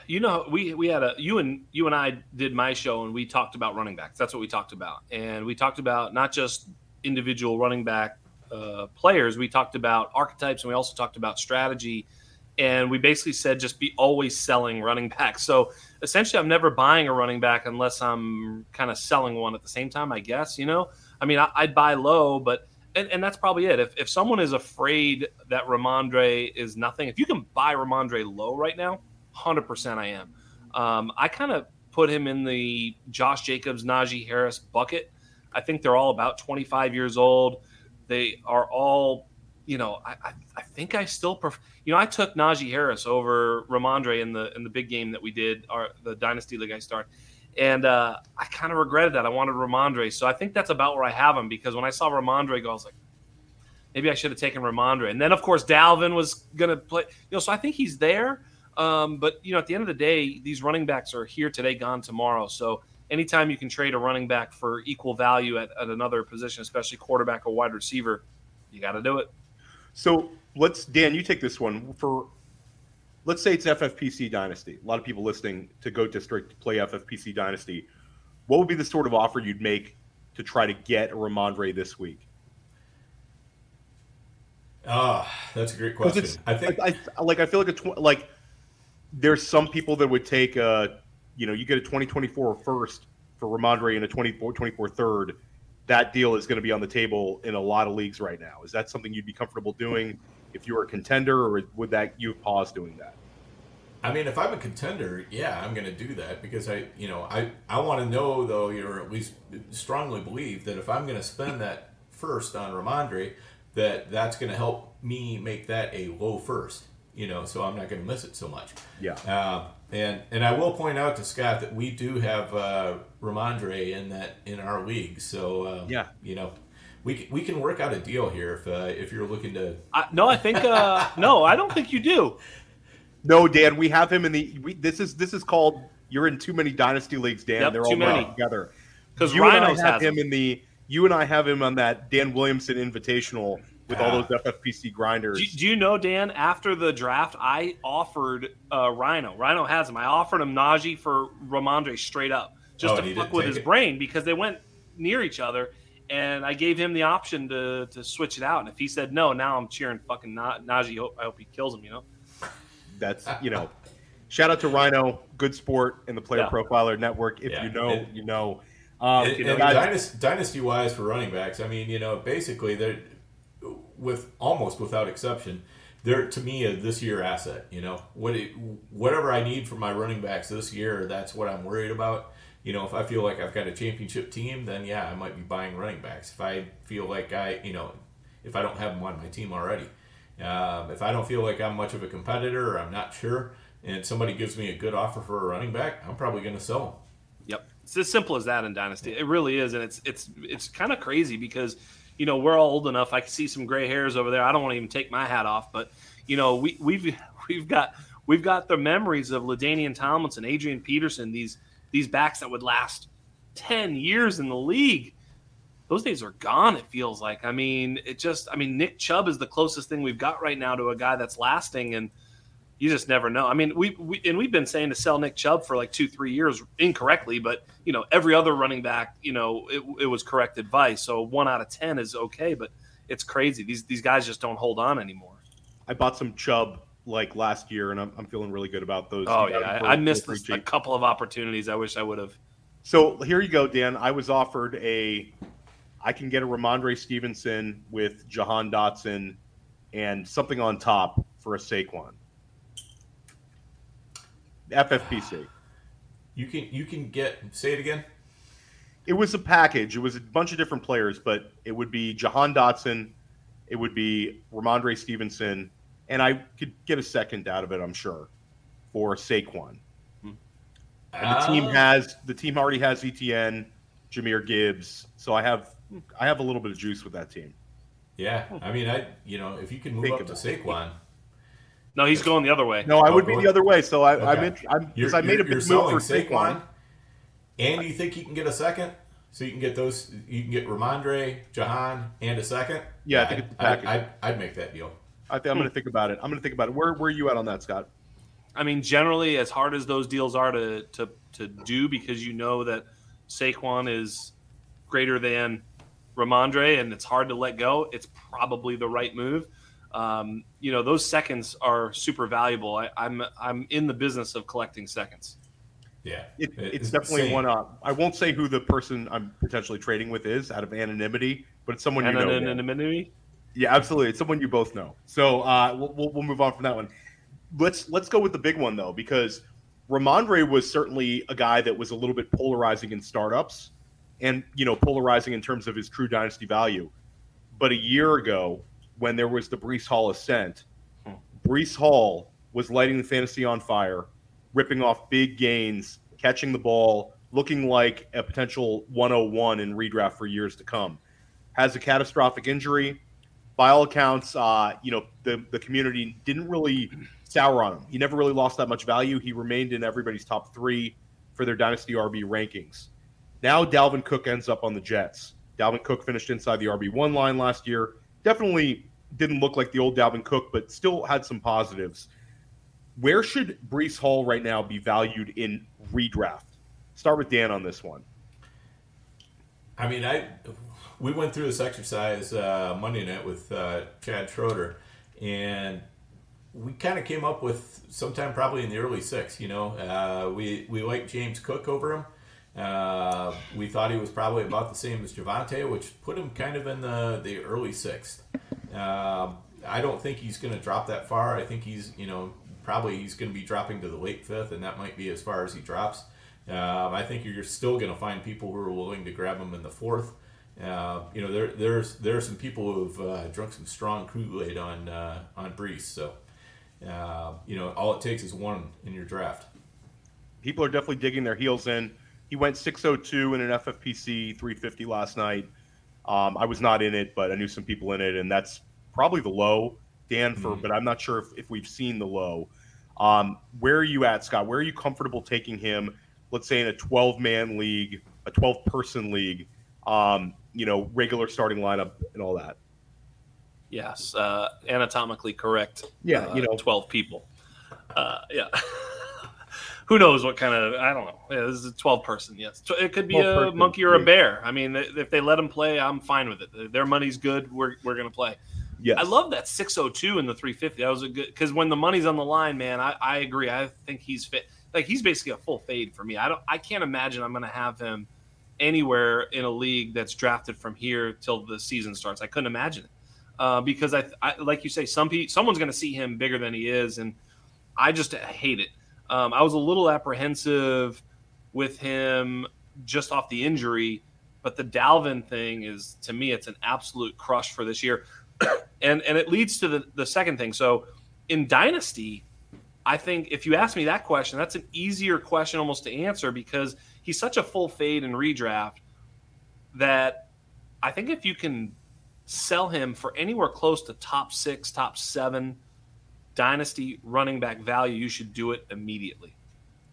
You know, we we had a you and you and I did my show and we talked about running backs. That's what we talked about, and we talked about not just individual running back uh, players. We talked about archetypes, and we also talked about strategy. And we basically said just be always selling running backs. So essentially, I'm never buying a running back unless I'm kind of selling one at the same time. I guess you know. I mean, I, would buy low, but and, and that's probably it. If, if someone is afraid that Rhamondre is nothing, if you can buy Rhamondre low right now, hundred percent, I am. Um, I kind of put him in the Josh Jacobs, Najee Harris bucket. I think they're all about 25 years old. They are all, you know, I, I, I think I still prefer. You know, I took Najee Harris over Rhamondre in the in the big game that we did, our the Dynasty League I started and uh, I kind of regretted that. I wanted Rhamondre, So I think that's about where I have him because when I saw Rhamondre go, I was like, maybe I should have taken Rhamondre, And then, of course, Dalvin was to play. You know, so I think he's there. Um, but, you know, at the end of the day, these running backs are here today, gone tomorrow. So anytime you can trade a running back for equal value at, at another position, especially quarterback or wide receiver, you got to do it. So let's, Dan, you take this one. For let's say it's FFPC Dynasty. A lot of people listening to Goat District play FFPC Dynasty. What would be the sort of offer you'd make to try to get a Rhamondre this week? Ah, oh, that's a great question. I think, I, I, like, I feel like a tw- like there's some people that would take a, you know, you get a 2024 first for Rhamondre and a 24, 24 third. That deal is going to be on the table in a lot of leagues right now. Is that something you'd be comfortable doing? if you were a contender, or would that you pause doing that? I mean, if I'm a contender, yeah, I'm going to do that because I, you know, I I want to know though, or at least strongly believe that if I'm going to spend that first on Rhamondre, that that's going to help me make that a low first. You know, so I'm not going to miss it so much. Yeah. Uh, and and I will point out to Scott that we do have uh, Rhamondre in that in our league. So uh, yeah, you know, we we can work out a deal here if uh, if you're looking to. I, no, I think uh, no, I don't think you do. No, Dan, we have him in the. We, this is this is called. You're in too many dynasty leagues, Dan. Yep, They're all many. together. Because you Rhinos have him in the. You and I have him on that Dan Williamson Invitational with all those FFPC grinders. Do, do, you know, Dan? After the draft, I offered uh, Rhino. Rhino has him. I offered him Najee for Rhamondre straight up, just oh, to fuck with his it? brain because they went near each other and I gave him the option to to switch it out. And if he said no, now I'm cheering fucking Najee. Hope, I hope he kills him. You know. That's you know. Shout out to Rhino, good sport in the Player yeah. Profiler Network. If yeah. you know, and, you know. Um, and, you know, guys, dynasty, dynasty wise for running backs, I mean, you know, basically they're with almost without exception, they're to me a this year asset. You know, what it, whatever I need for my running backs this year, that's what I'm worried about you know, if I feel like I've got a championship team, then yeah, I might be buying running backs. If I feel like I, you know, if I don't have them on my team already, uh, if I don't feel like I'm much of a competitor or I'm not sure, and somebody gives me a good offer for a running back, I'm probably going to sell them. Yep, it's as simple as that in dynasty. It really is, and it's it's it's kind of crazy because you know we're all old enough. I can see some gray hairs over there. I don't want to even take my hat off, but you know we we've we've got we've got the memories of LaDainian Tomlinson, Adrian Peterson, these these backs that would last 10 years in the league those days are gone it feels like i mean it just i mean nick chubb is the closest thing we've got right now to a guy that's lasting and you just never know i mean we, we and we've been saying to sell nick chubb for like two three years incorrectly but you know every other running back you know it, it was correct advice so one out of ten is okay but it's crazy. These these guys just don't hold on anymore. I bought some Chubb like last year, and I'm, I'm feeling really good about those. Oh yeah, I, I missed a couple of opportunities. I wish I would have. So here you go, Dan. I was offered a, I can get a Rhamondre Stevenson with Jahan Dotson, and something on top for a Saquon. FFPC. You can you can get say it again. It was a package. It was a bunch of different players, but it would be Jahan Dotson, it would be Rhamondre Stevenson, and I could get a second out of it, I'm sure, for Saquon. And the team Ah. has the team already has ETN, Jahmyr Gibbs, so I have I have a little bit of juice with that team. Yeah, I mean, I you know if you can move Think up to. Saquon, No, he's going the other way. No, I Oh, would be the other way. So I, I'm in, I'm you're, because I made you're, a big move for Saquon. and you think you can get a second, so you can get those, you can get Rhamondre, Jahan, and a second. Yeah, I think it's a I'd, package. I'd, I'd make that deal. I think I'm going to hmm. think about it. I'm going to think about it. Where where are you at on that, Scott? I mean, generally, as hard as those deals are to to to do, because you know that Saquon is greater than Rhamondre, and it's hard to let go. It's probably the right move. Um, you know, those seconds are super valuable. I, I'm I'm in the business of collecting seconds. Yeah, It, It- it's definitely same. one up. I won't say who the person I'm potentially trading with is out of anonymity, but it's someone you know. Dan. Anonymity. Yeah, absolutely. It's someone you both know. So uh, we'll, we'll, we'll move on from that one. Let's let's go with the big one though, because Rhamondre was certainly a guy that was a little bit polarizing in startups, and you know polarizing in terms of his true dynasty value. But a year ago, when there was the Breece Hall ascent, Breece Hall was lighting the fantasy on fire, ripping off big gains, catching the ball, looking like a potential 101 in redraft for years to come. Has a catastrophic injury. By all accounts, uh, you know the the community didn't really sour on him. He never really lost that much value. He remained in everybody's top three for their dynasty RB rankings. Now Dalvin Cook ends up on the Jets. Dalvin Cook finished inside the RB one line last year. Definitely didn't look like the old Dalvin Cook, but still had some positives. Where should Breece Hall right now be valued in redraft? Start with Dan on this one. I mean, I we went through this exercise uh, Monday night with uh, Chad Schroeder, and we kind of came up with sometime probably in the early six. You know, uh, we we liked James Cook over him. Uh, we thought he was probably about the same as Javonte, which put him kind of in the the early sixth. Um, I don't think he's going to drop that far. I think he's you know probably he's going to be dropping to the late fifth, and that might be as far as he drops. Um, I think you're still going to find people who are willing to grab him in the fourth. Uh, you know, there there's there are some people who've uh, drunk some strong Kool Aid on uh, on Breece. So, uh, you know, all it takes is one in your draft. people are definitely digging their heels in. He went 602 in an FFPC 350 last night. Um, I was not in it, but I knew some people in it, and that's probably the low, Dan. For but I'm not sure if, if we've seen the low. Um, where are you at, Scott? Where are you comfortable taking him? Let's say in a 12 man league, a 12 person league. Um, you know, regular starting lineup and all that. Yes, uh, anatomically correct. Yeah, uh, you know. twelve people. Uh, yeah. Who knows what kind of? I don't know. Yeah, this is a twelve person. Yes, it could be a person monkey or a bear. I mean, if they let them play, I'm fine with it. Their money's good. We're we're gonna play. Yes. I love that 602 in the 350. That was a good because when the money's on the line, man, I, I agree. I think he's fit. Like he's basically a full fade for me. I don't. I can't imagine I'm going to have him anywhere in a league that's drafted from here till the season starts. I couldn't imagine it uh, because I, I, like you say, some pe- someone's going to see him bigger than he is, and I just hate it. Um, I was a little apprehensive with him just off the injury, but the Dalvin thing is to me, it's an absolute crush for this year and and it leads to the the second thing. So in dynasty, I think if you ask me that question, that's an easier question almost to answer because he's such a full fade in redraft that I think if you can sell him for anywhere close to top six, top seven dynasty running back value, you should do it immediately.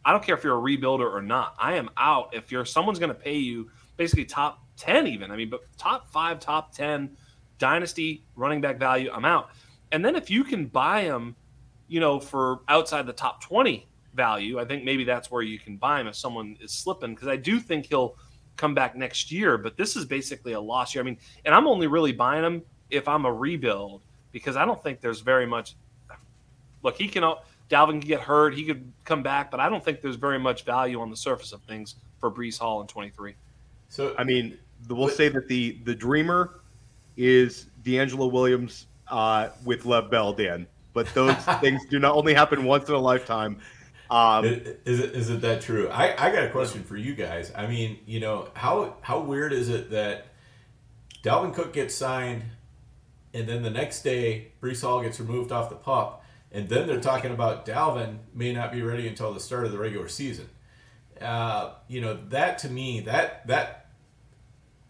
I don't care if you're a rebuilder or not. I am out. If you're someone's going to pay you basically top 10 even. I mean, but top 5, top 10 dynasty running back value, I'm out. And then if you can buy him, you know, for outside the top 20 value, I think maybe that's where you can buy him if someone is slipping because I do think he'll come back next year, but this is basically a loss year. I mean, and I'm only really buying him if I'm a rebuild because I don't think there's very much. Look, he can. Dalvin can get hurt. He could come back, but I don't think there's very much value on the surface of things for Breece Hall in 23. So I mean, we'll say that the the dreamer is DeAngelo Williams uh, with Lev Bell, Dan. But those things do not only happen once in a lifetime. Um, is, it, is it that true? I, I got a question for you guys. I mean, you know, how how weird is it that Dalvin Cook gets signed, and then the next day Breece Hall gets removed off the pup, and then they're talking about Dalvin may not be ready until the start of the regular season. Uh, you know, that to me, that that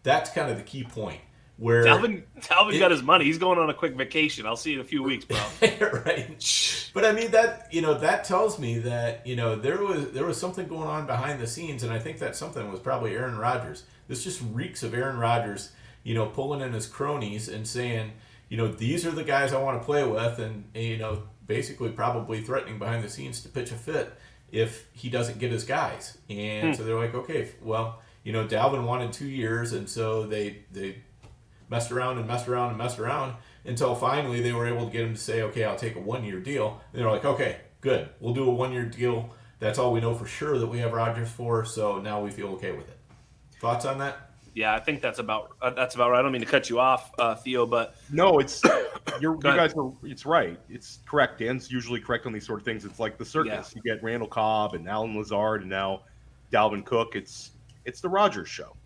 that's kind of the key point where Dalvin Dalvin got his money. He's going on a quick vacation. I'll see you in a few weeks, bro. right. But I mean that you know that tells me that you know there was there was something going on behind the scenes, and I think that something was probably Aaron Rodgers. This just reeks of Aaron Rodgers, you know, pulling in his cronies and saying, you know, these are the guys I want to play with, and, and you know, basically probably threatening behind the scenes to pitch a fit if he doesn't get his guys. And hmm. so they're like, okay, well, you know, Dalvin wanted two years, and so they they messed around and messed around and messed around until finally they were able to get him to say, okay, I'll take a one year deal. And they're like, okay, good, we'll do a one year deal. That's all we know for sure that we have Rodgers for. So now we feel okay with it. Thoughts on that? Yeah, I think that's about uh, that's about right. I don't mean to cut you off, uh, Theo, but no, it's you're, you guys are it's right. It's correct. Dan's usually correct on these sort of things. It's like the circus. Yeah. You get Randall Cobb and Allen Lazard and now Dalvin Cook. It's it's the Rodgers show.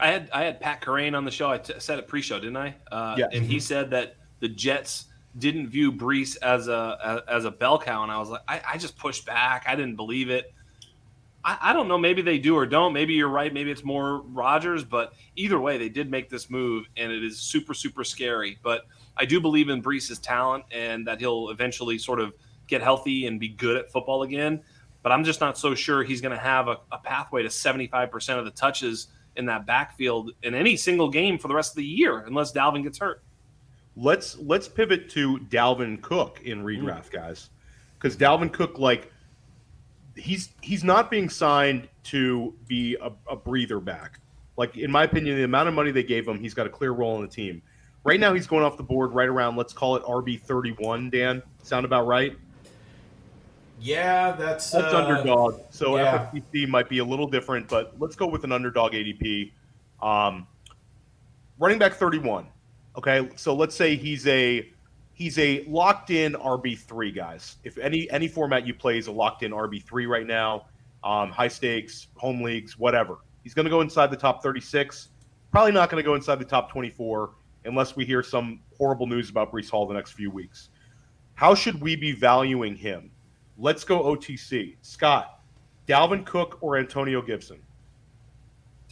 I had I had Pat Kerrane on the show. I t- said it pre-show, didn't I? Uh, yeah. And he said that the Jets didn't view Breece as a as a bell cow, and I was like, I, I just pushed back. I didn't believe it. I, I, don't know. Maybe they do or don't. Maybe you're right. Maybe it's more Rodgers. But either way, they did make this move, and it is super super scary. But I do believe in Breece's talent and that he'll eventually sort of get healthy and be good at football again. But I'm just not so sure he's going to have a, a pathway to 75% of the touches in that backfield in any single game for the rest of the year unless Dalvin gets hurt. Let's let's pivot to Dalvin Cook in redraft, mm. guys, because Dalvin Cook like he's he's not being signed to be a, a breather back. Like in my opinion, the amount of money they gave him, he's got a clear role in the team. Right now, he's going off the board right around let's call it RB thirty one. Dan, sound about right? Yeah, that's that's uh, underdog. So yeah. FFPC might be a little different, but let's go with an underdog ADP. Um, running back 31. Okay, so let's say he's a he's a locked in RB three guys. If any any format you play is a locked in RB three right now, um, high stakes, home leagues, whatever. He's going to go inside the top 36. Probably not going to go inside the top 24 unless we hear some horrible news about Breece Hall the next few weeks. How should we be valuing him? Let's go OTC. Scott, Dalvin Cook or Antonio Gibson?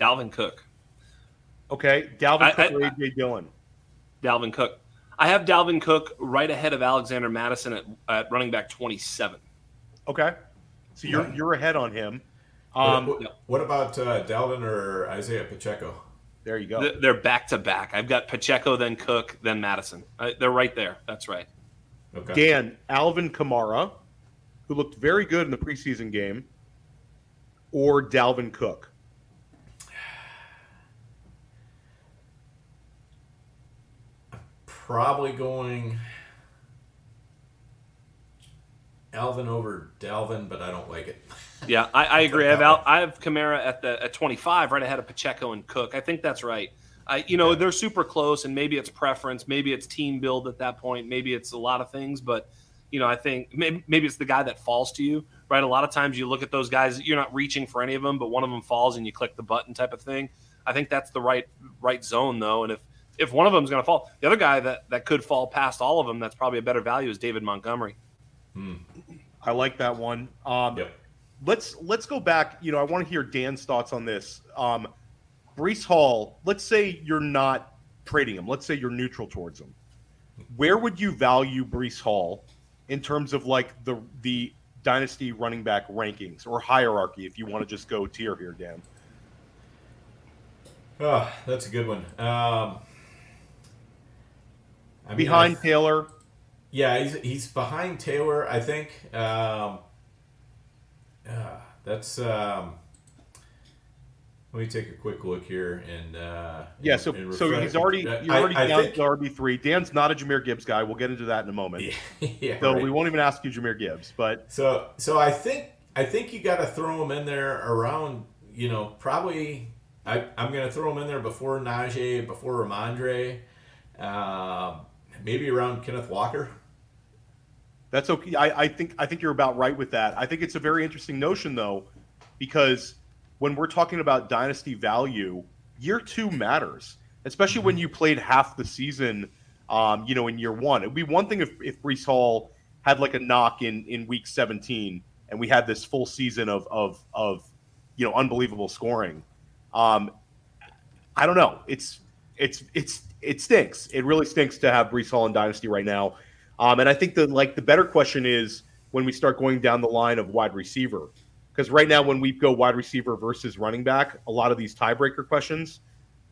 Dalvin Cook. Okay, Dalvin I, Cook I, or AJ Dillon? Dalvin Cook. I have Dalvin Cook right ahead of Alexander Mattison at, at running back 27. Okay, so you're you're ahead on him. Um, what, what, about uh, Dalvin or Isaiah Pacheco? There you go. They're back to back. I've got Pacheco, then Cook, then Mattison. They're right there. That's right. Okay. Dan, Alvin Kamara who looked very good in the preseason game, or Dalvin Cook? Probably going Alvin over Dalvin, but I don't like it. Yeah, I, I agree. I have Al, I have Kamara at the at 25, right ahead of Pacheco and Cook. I think that's right. I, you know, yeah. they're super close, and maybe it's preference, maybe it's team build at that point, maybe it's a lot of things, but you know, I think maybe, maybe it's the guy that falls to you, right? A lot of times you look at those guys, you're not reaching for any of them, but one of them falls and you click the button type of thing. I think that's the right right zone though, and if if one of them is going to fall, the other guy that that could fall past all of them, that's probably a better value is David Montgomery. Hmm. I like that one. Um, yep. Let's let's go back. You know, I want to hear Dan's thoughts on this. Um, Breece Hall. Let's say you're not trading him. Let's say you're neutral towards him. Where would you value Breece Hall? in terms of like the the dynasty running back rankings or hierarchy if you want to just go tier here, Dan? Oh, that's a good one. Um, I mean, behind I, Taylor. Yeah, he's he's behind Taylor. I think. Um, uh, that's. Um, let me take a quick look here and uh, Yeah, so and so he's already you're already I down think- to RB three. Dan's not a Jahmyr Gibbs guy. We'll get into that in a moment. yeah, So right. we won't even ask you Jahmyr Gibbs, but So so I think I think you got to throw him in there around you know probably I I'm gonna throw him in there before Najee before Rhamondre, um, maybe around Kenneth Walker. that's okay. I, I think I think you're about right with that. I think it's a very interesting notion though, because when we're talking about dynasty value, year two matters, especially when you played half the season. Um, you know, in year one, it'd be one thing if if Breece Hall had like a knock in in week 17, and we had this full season of of of you know unbelievable scoring. Um, I don't know. It's it's it's it stinks. It really stinks to have Breece Hall in Dynasty right now. Um, and I think that like the better question is when we start going down the line of wide receiver, because right now when we go wide receiver versus running back, a lot of these tiebreaker questions,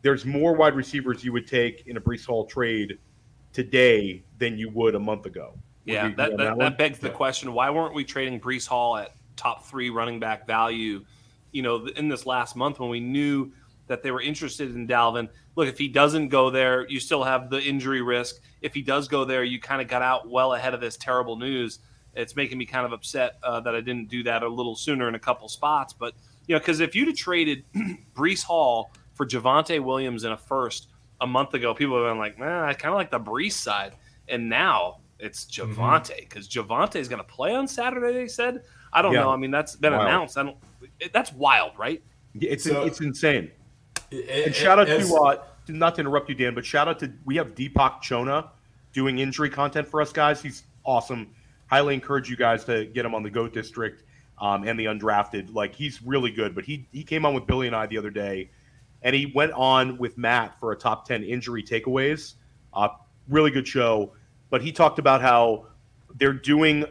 there's more wide receivers you would take in a Breece Hall trade today than you would a month ago. Yeah, agree that, that, that begs the question: Why weren't we trading Breece Hall at top three running back value? You know, in this last month when we knew that they were interested in Dalvin. Look, if he doesn't go there, you still have the injury risk. If he does go there, you kind of got out well ahead of this terrible news. It's making me kind of upset uh, that I didn't do that a little sooner in a couple spots. But you know, because if you'd have traded Breece Hall for Javonte Williams in a first a month ago, people would have been like, "Man, I kind of like the Breece side." And now it's Javonte because Javonte is going to play on Saturday. They said. I don't Yeah. know. I mean, that's been Wild. announced. I don't. It, that's wild, right? It's So- it's insane. And And shout out as- to uh, not to interrupt you, Dan, but shout out to we have Deepak Chona doing injury content for us guys. He's awesome. Highly encourage you guys to get him on the Goat District um, and the undrafted. Like he's really good. But he he came on with Billy and I the other day, and he went on with Matt for a top ten injury takeaways. Uh, really good show. But he talked about how they're doing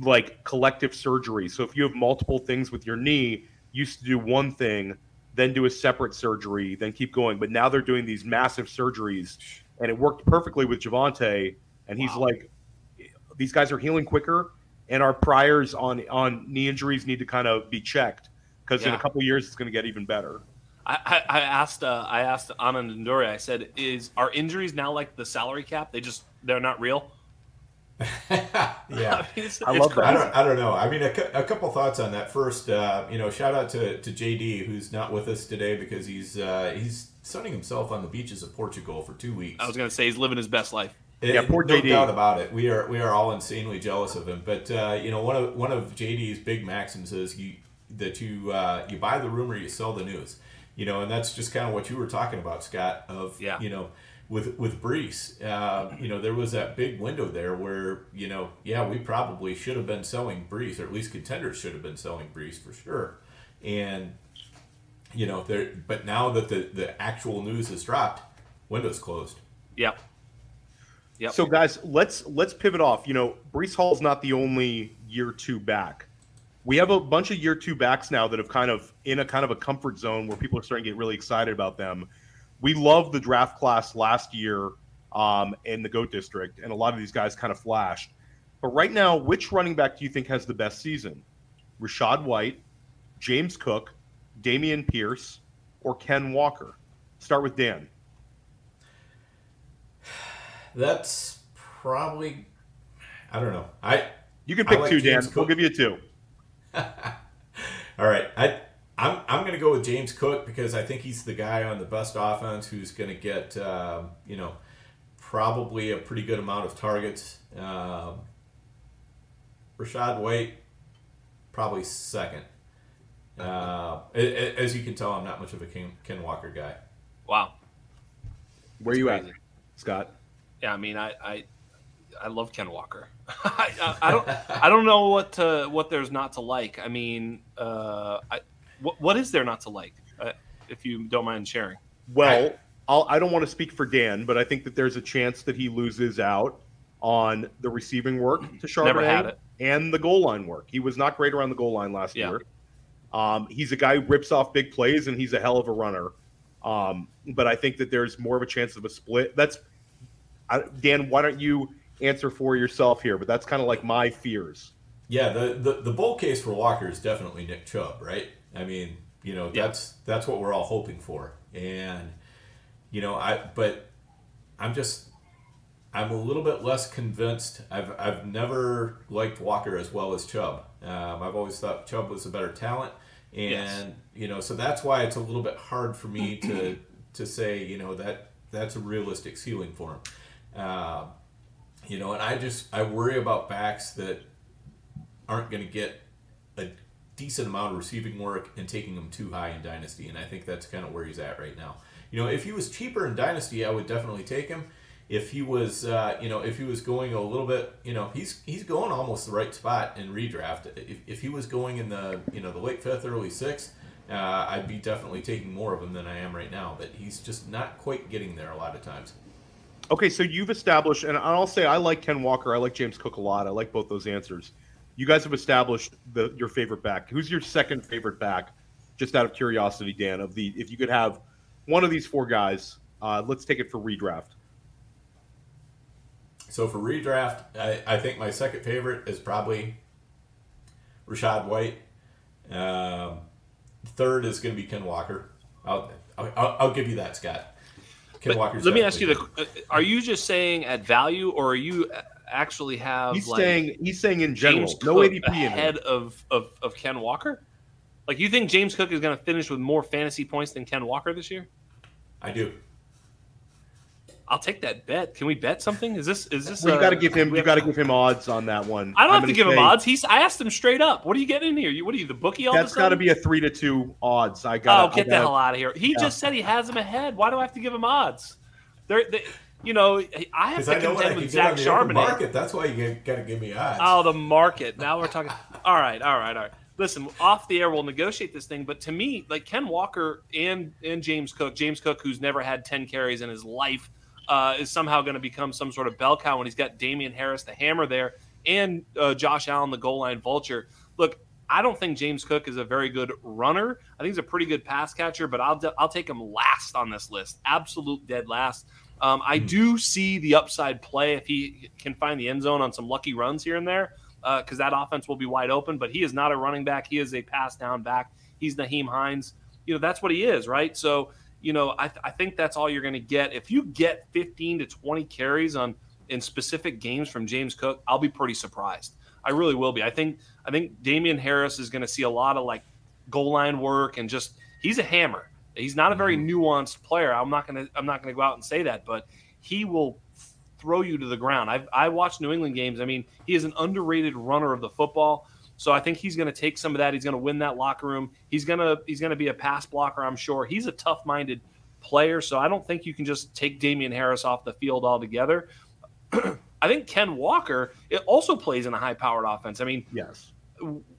like collective surgery. So if you have multiple things with your knee, you used to do one thing, then do a separate surgery, then keep going. But now they're doing these massive surgeries, and it worked perfectly with Javante. And he's Wow. like, these guys are healing quicker, and our priors on on knee injuries need to kind of be checked because in a Yeah. couple years it's going to get even better. I, I, I asked uh, I asked Anand Ndore, I said, "Is are injuries now like the salary cap? They just they're not real." Yeah. I, mean, it's, I it's love that. I don't, I don't know. I mean, a, cou- a couple thoughts on that. First, uh, you know, shout out to, to JD who's not with us today because he's uh, he's sunning himself on the beaches of Portugal for two weeks. I was gonna say he's living his best life. Yeah, poor no JD. doubt about it. We are we are all insanely jealous of him. But uh, you know, one of one of JD's big maxims is you that you uh, you buy the rumor, you sell the news. You know, and that's just kind of what you were talking about, Scott. Of Yeah. you know, with with Breece, uh, you know, there was that big window there where you know, yeah, we probably should have been selling Breece, or at least contenders should have been selling Breece for sure. And you know, there. But now that the the actual news has dropped, window's closed. Yep. Yep. So guys, let's let's pivot off. You know, Breece Hall's not the only year two back. We have a bunch of year two backs now that have kind of in a kind of a comfort zone where people are starting to get really excited about them. We love the draft class last year um, in the Goat District, and a lot of these guys kind of flashed. But right now, which running back do you think has the best season? Rachaad White, James Cook, Dameon Pierce, or Ken Walker? Start with Dan. That's probably. I don't know. I You can pick like two, James Dan. We'll give you two. all right. I I'm I'm gonna go with James Cook because I think he's the guy on the best offense who's gonna get um, you know probably a pretty good amount of targets. Um, Rachaad White probably second. Uh, a- a- as you can tell, I'm not much of a Ken, Ken Walker guy. wow. Where are you at. Scott? Yeah, I mean, I I, I love Ken Walker. I, I, I don't I don't know what to, what there's not to like. I mean, uh, I, what what is there not to like? Uh, if you don't mind sharing. Well, I'll, I don't want to speak for Dan, but I think that there's a chance that he loses out on the receiving work to Charbonnet Never had it. and the goal line work. He was not great around the goal line last Yeah. year. Um, he's a guy who rips off big plays, and he's a hell of a runner. Um, but I think that there's more of a chance of a split. That's I, Dan. Why don't you answer for yourself here? But that's kind of like my fears. Yeah, the, the the bull case for Walker is definitely Nick Chubb, right? I mean, You know, that's yeah. that's what we're all hoping for. And you know, I but I'm just I'm a little bit less convinced. I've I've never liked Walker as well as Chubb. Um, I've always thought Chubb was a better talent, and yes. you know, so that's why it's a little bit hard for me to to say, you know, that that's a realistic ceiling for him. Uh, you know, and I just I worry about backs that aren't going to get a decent amount of receiving work and taking him too high in dynasty, and I think that's kind of where he's at right now. You know, if he was cheaper in dynasty, I would definitely take him. If he was, uh, you know, if he was going a little bit, you know, he's he's going almost the right spot in redraft. If, if he was going in the, you know, the late fifth, early sixth, uh, I'd be definitely taking more of him than I am right now. But he's just not quite getting there a lot of times. Okay, so you've established, and I'll say I like Ken Walker. I like James Cook a lot. I like both those answers. You guys have established the your favorite back. Who's your second favorite back? Just out of curiosity, Dan. Of the, if you could have one of these four guys, uh, let's take it for redraft. So for redraft, I, I think my second favorite is probably Rachaad White. Um, third is going to be Ken Walker. I'll, I'll, I'll give you that, Scott. Ken Walker's let me ask you the: uh, Are you just saying at value, or are you actually have? He's like saying he's saying in general, James no Cook ADP ahead of, of of Ken Walker. Like you think James Cook is going to finish with more fantasy points than Ken Walker this year? I do. I'll take that bet. Can we bet something? Is this is this? Well, you got to give him. You got to give him odds on that one. I don't I'm have to give say, him odds. He's. I asked him straight up. What are you getting in here? You what are you the bookie? All that's got to be a three to two odds. I got. Oh, get the hell out of here! He yeah. just said he has him ahead. Why do I have to give him odds? They're, they, you know, I have to I contend with Zach Charbonnet. Market. That's why you got to give me odds. Oh, the market. Now we're talking. all right, all right, all right. Listen, off the air, we'll negotiate this thing. But to me, like Ken Walker and and James Cook, James Cook, who's never had ten carries in his life uh, is somehow going to become some sort of bell cow when he's got Damien Harris, the hammer there, and uh, Josh Allen, the goal line vulture. Look, I don't think James Cook is a very good runner. I think he's a pretty good pass catcher, but I'll I'll take him last on this list, absolute dead last. Um, I hmm. do see the upside play if he can find the end zone on some lucky runs here and there, because uh, that offense will be wide open. But he is not a running back; he is a pass down back. He's Nyheim Hines. You know that's what he is, right? So you know, I, th- I think that's all you're going to get. If you get 15 to 20 carries on in specific games from James Cook, I'll be pretty surprised. I really will be. I think I think Damien Harris is going to see a lot of like goal line work and just he's a hammer. He's not a very mm-hmm. nuanced player. I'm not going to I'm not to go out and say that, but he will throw you to the ground. I've I watched New England games. I mean, he is an underrated runner of the football. So I think he's going to take some of that. He's going to win that locker room. He's going to he's going to be a pass blocker. I'm sure. He's a tough minded player. So I don't think you can just take Damien Harris off the field altogether. I think Ken Walker it also plays in a high powered offense. I mean, yes,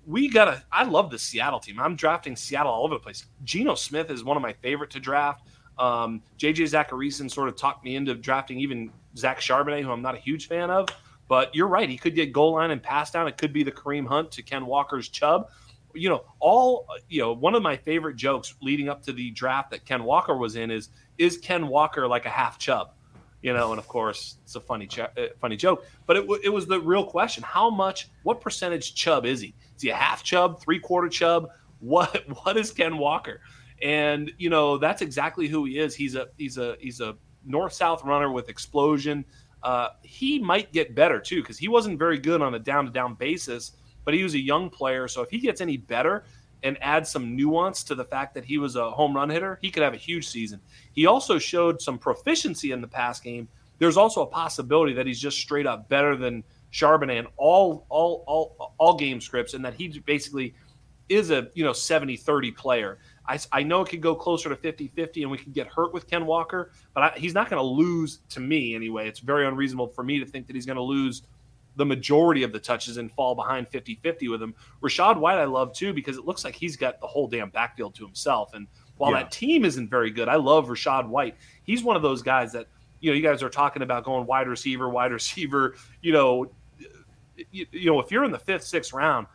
we gotta. I love the Seattle team. I'm drafting Seattle all over the place. Geno Smith is one of my favorite to draft. Um, JJ Zachariason sort of talked me into drafting even Zach Charbonnet, who I'm not a huge fan of. But you're right. He could get goal line and pass down. It could be the Kareem Hunt to Ken Walker's Chubb. You know, all you know. One of my favorite jokes leading up to the draft that Ken Walker was in is is Ken Walker like a half Chubb? You know, and of course it's a funny ch- uh, funny joke, but it, w- it was the real question: How much? What percentage Chubb is he? Is he a half Chubb, three quarter Chubb? What what is Ken Walker? And you know that's exactly who he is. He's a he's a he's a north south runner with explosion uh, he might get better too because he wasn't very good on a down to down basis, but he was a young player. So if he gets any better and add some nuance to the fact that he was a home run hitter, he could have a huge season. He also showed some proficiency in the pass game. There's also a possibility that he's just straight up better than Charbonnet in all all all all game scripts, and that he basically is a you know 70-30 player. I, I know it could go closer to 50 50 and we could get hurt with Ken Walker, but I, he's not going to lose to me anyway. It's very unreasonable for me to think that he's going to lose the majority of the touches and fall behind 50 50 with him. Rachaad White, I love too, because it looks like he's got the whole damn backfield to himself. And while yeah. that team isn't very good, I love Rachaad White. He's one of those guys that, you know, you guys are talking about going wide receiver, wide receiver, you know, you, you know, if you're in the fifth, sixth round,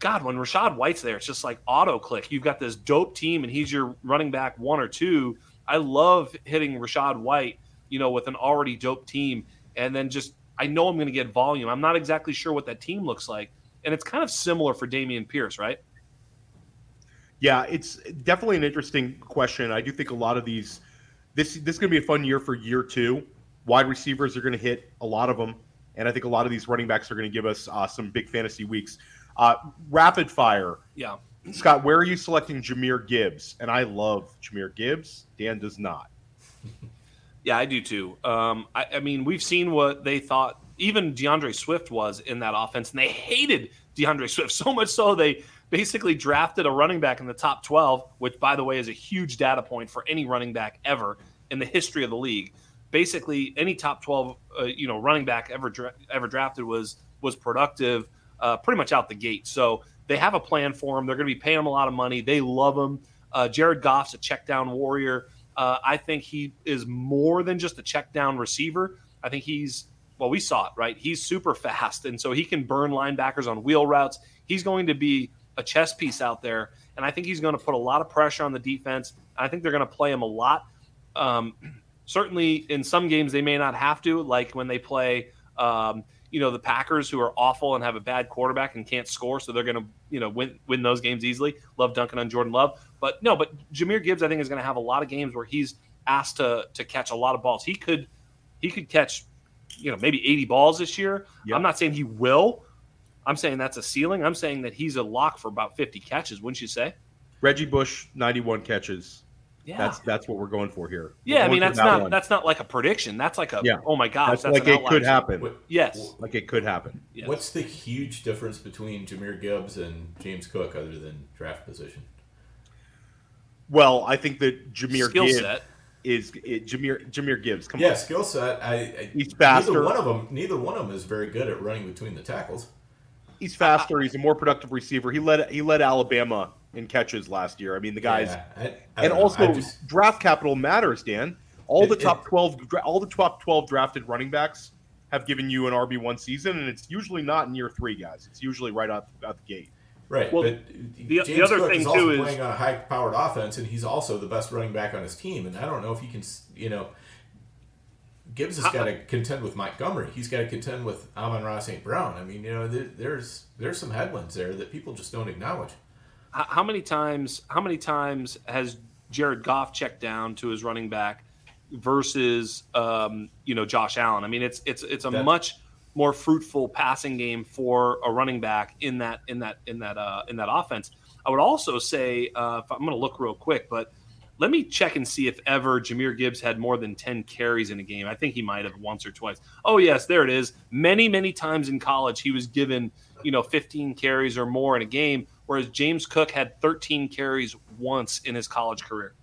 God, when Rachaad White's there, it's just like auto click. You've got this dope team, and he's your running back one or two. I love hitting Rachaad White, you know, with an already dope team, and then just I know I'm going to get volume. I'm not exactly sure what that team looks like, and it's kind of similar for Dameon Pierce, right? Yeah, it's definitely an interesting question. I do think a lot of these this this is going to be a fun year for year two. Wide receivers are going to hit a lot of them, and I think a lot of these running backs are going to give us uh, some big fantasy weeks. Uh, rapid fire. Yeah. Scott, where are you selecting Jahmyr Gibbs? And I love Jahmyr Gibbs. Dan does not. Yeah, I do too. Um, I, I, mean, we've seen what they thought even DeAndre Swift was in that offense, and they hated DeAndre Swift so much so they basically drafted a running back in the top 12, which, by the way, is a huge data point for any running back ever in the history of the league. Basically, any top 12, uh, you know, running back ever dra- ever drafted was was productive, uh, pretty much out the gate. So they have a plan for him. They're going to be paying him a lot of money. They love him. Uh, Jared Goff's a check down warrior. Uh, I think he is more than just a check down receiver. I think he's well, we saw it, right? He's super fast, and so he can burn linebackers on wheel routes. He's going to be a chess piece out there, and I think he's going to put a lot of pressure on the defense. I think they're going to play him a lot. Um, certainly, in some games they may not have to, like when they play, um, you know, the Packers who are awful and have a bad quarterback and can't score, so they're going to, you know, win win those games easily. Love dunking on Jordan Love, but no, but Jahmyr Gibbs I think is going to have a lot of games where he's asked to to catch a lot of balls. He could he could catch, you know, maybe 80 balls this year. Yep. I'm not saying he will, I'm saying that's a ceiling. I'm saying that he's a lock for about 50 catches, wouldn't you say? Reggie Bush, 91 catches. Yeah. That's that's what we're going for here. Yeah, I mean that's not one. that's not like a prediction. That's like a yeah. oh my gosh, that's, that's like it could happen. What, yes, like it could happen. Yes. What's the huge difference between Jahmyr Gibbs and James Cook other than draft position? Well, I think that Jahmyr skill Gibbs set. is it, Jahmyr Jahmyr Gibbs. Come yeah, on, skill set. I, I, he's faster. Neither one of them. Neither one of them is very good at running between the tackles he's faster. He's a more productive receiver. He led he led Alabama in catches last year. I mean, the guys, yeah, I, I and also just, draft capital matters. Dan, all it, the top it, twelve, all the top twelve drafted running backs have given you an RB one season, and it's usually not in year three, guys. It's usually right out, out the gate. Right. Well, but the, the other Cook thing is too is playing on a high-powered offense, and he's also the best running back on his team. And I don't know if he can, you know, Gibbs has got to contend with Montgomery. He's got to contend with Amon-Ra St. Brown. I mean, you know, there's there's some headwinds there that people just don't acknowledge. How many times? How many times has Jared Goff checked down to his running back versus um, you know Josh Allen? I mean, it's it's it's a that, much more fruitful passing game for a running back in that in that in that uh, in that offense. I would also say uh, I'm going to look real quick, but let me check and see if ever Jahmyr Gibbs had more than 10 carries in a game. I think he might have once or twice. Oh, yes, there it is. Many, many times in college, he was given, you know, 15 carries or more in a game, whereas James Cook had 13 carries once in his college career.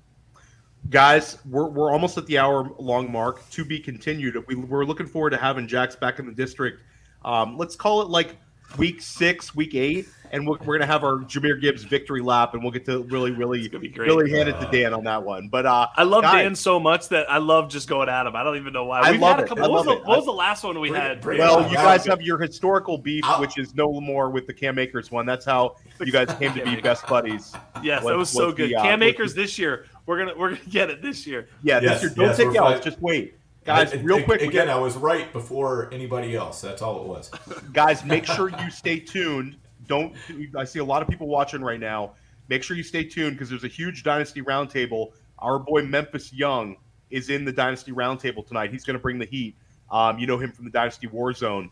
Guys, we're, we're almost at the hour long mark to be continued. We, we're looking forward to having Jax back in the district. Um, let's call it like week six, week eight and we're, we're, gonna have our Jahmyr Gibbs victory lap, and we'll get to really, really, really hand it to Dan on that one. But uh, I love guys, Dan so much that I love just going at him. I don't even know why. I We've love had a couple. It. What, was the, what was the last one we had? well, you guys have your historical beef, which is no more with the Cam Akers one. That's how you guys came to be best buddies. Yes, was, that was so good. The, uh, Cam Akers this year. We're gonna we're gonna get it this year. Yeah, yes, this year. Don't yes, take out. Just wait. Guys, real quick. Again, I was right before anybody else. That's all it was. Guys, make sure you stay tuned don't. I see a lot of people watching right now. Make sure you stay tuned because there's a huge Dynasty Roundtable. Our boy Memphis Young is in the Dynasty Roundtable tonight. He's going to bring the heat. Um, you know him from the Dynasty War Zone.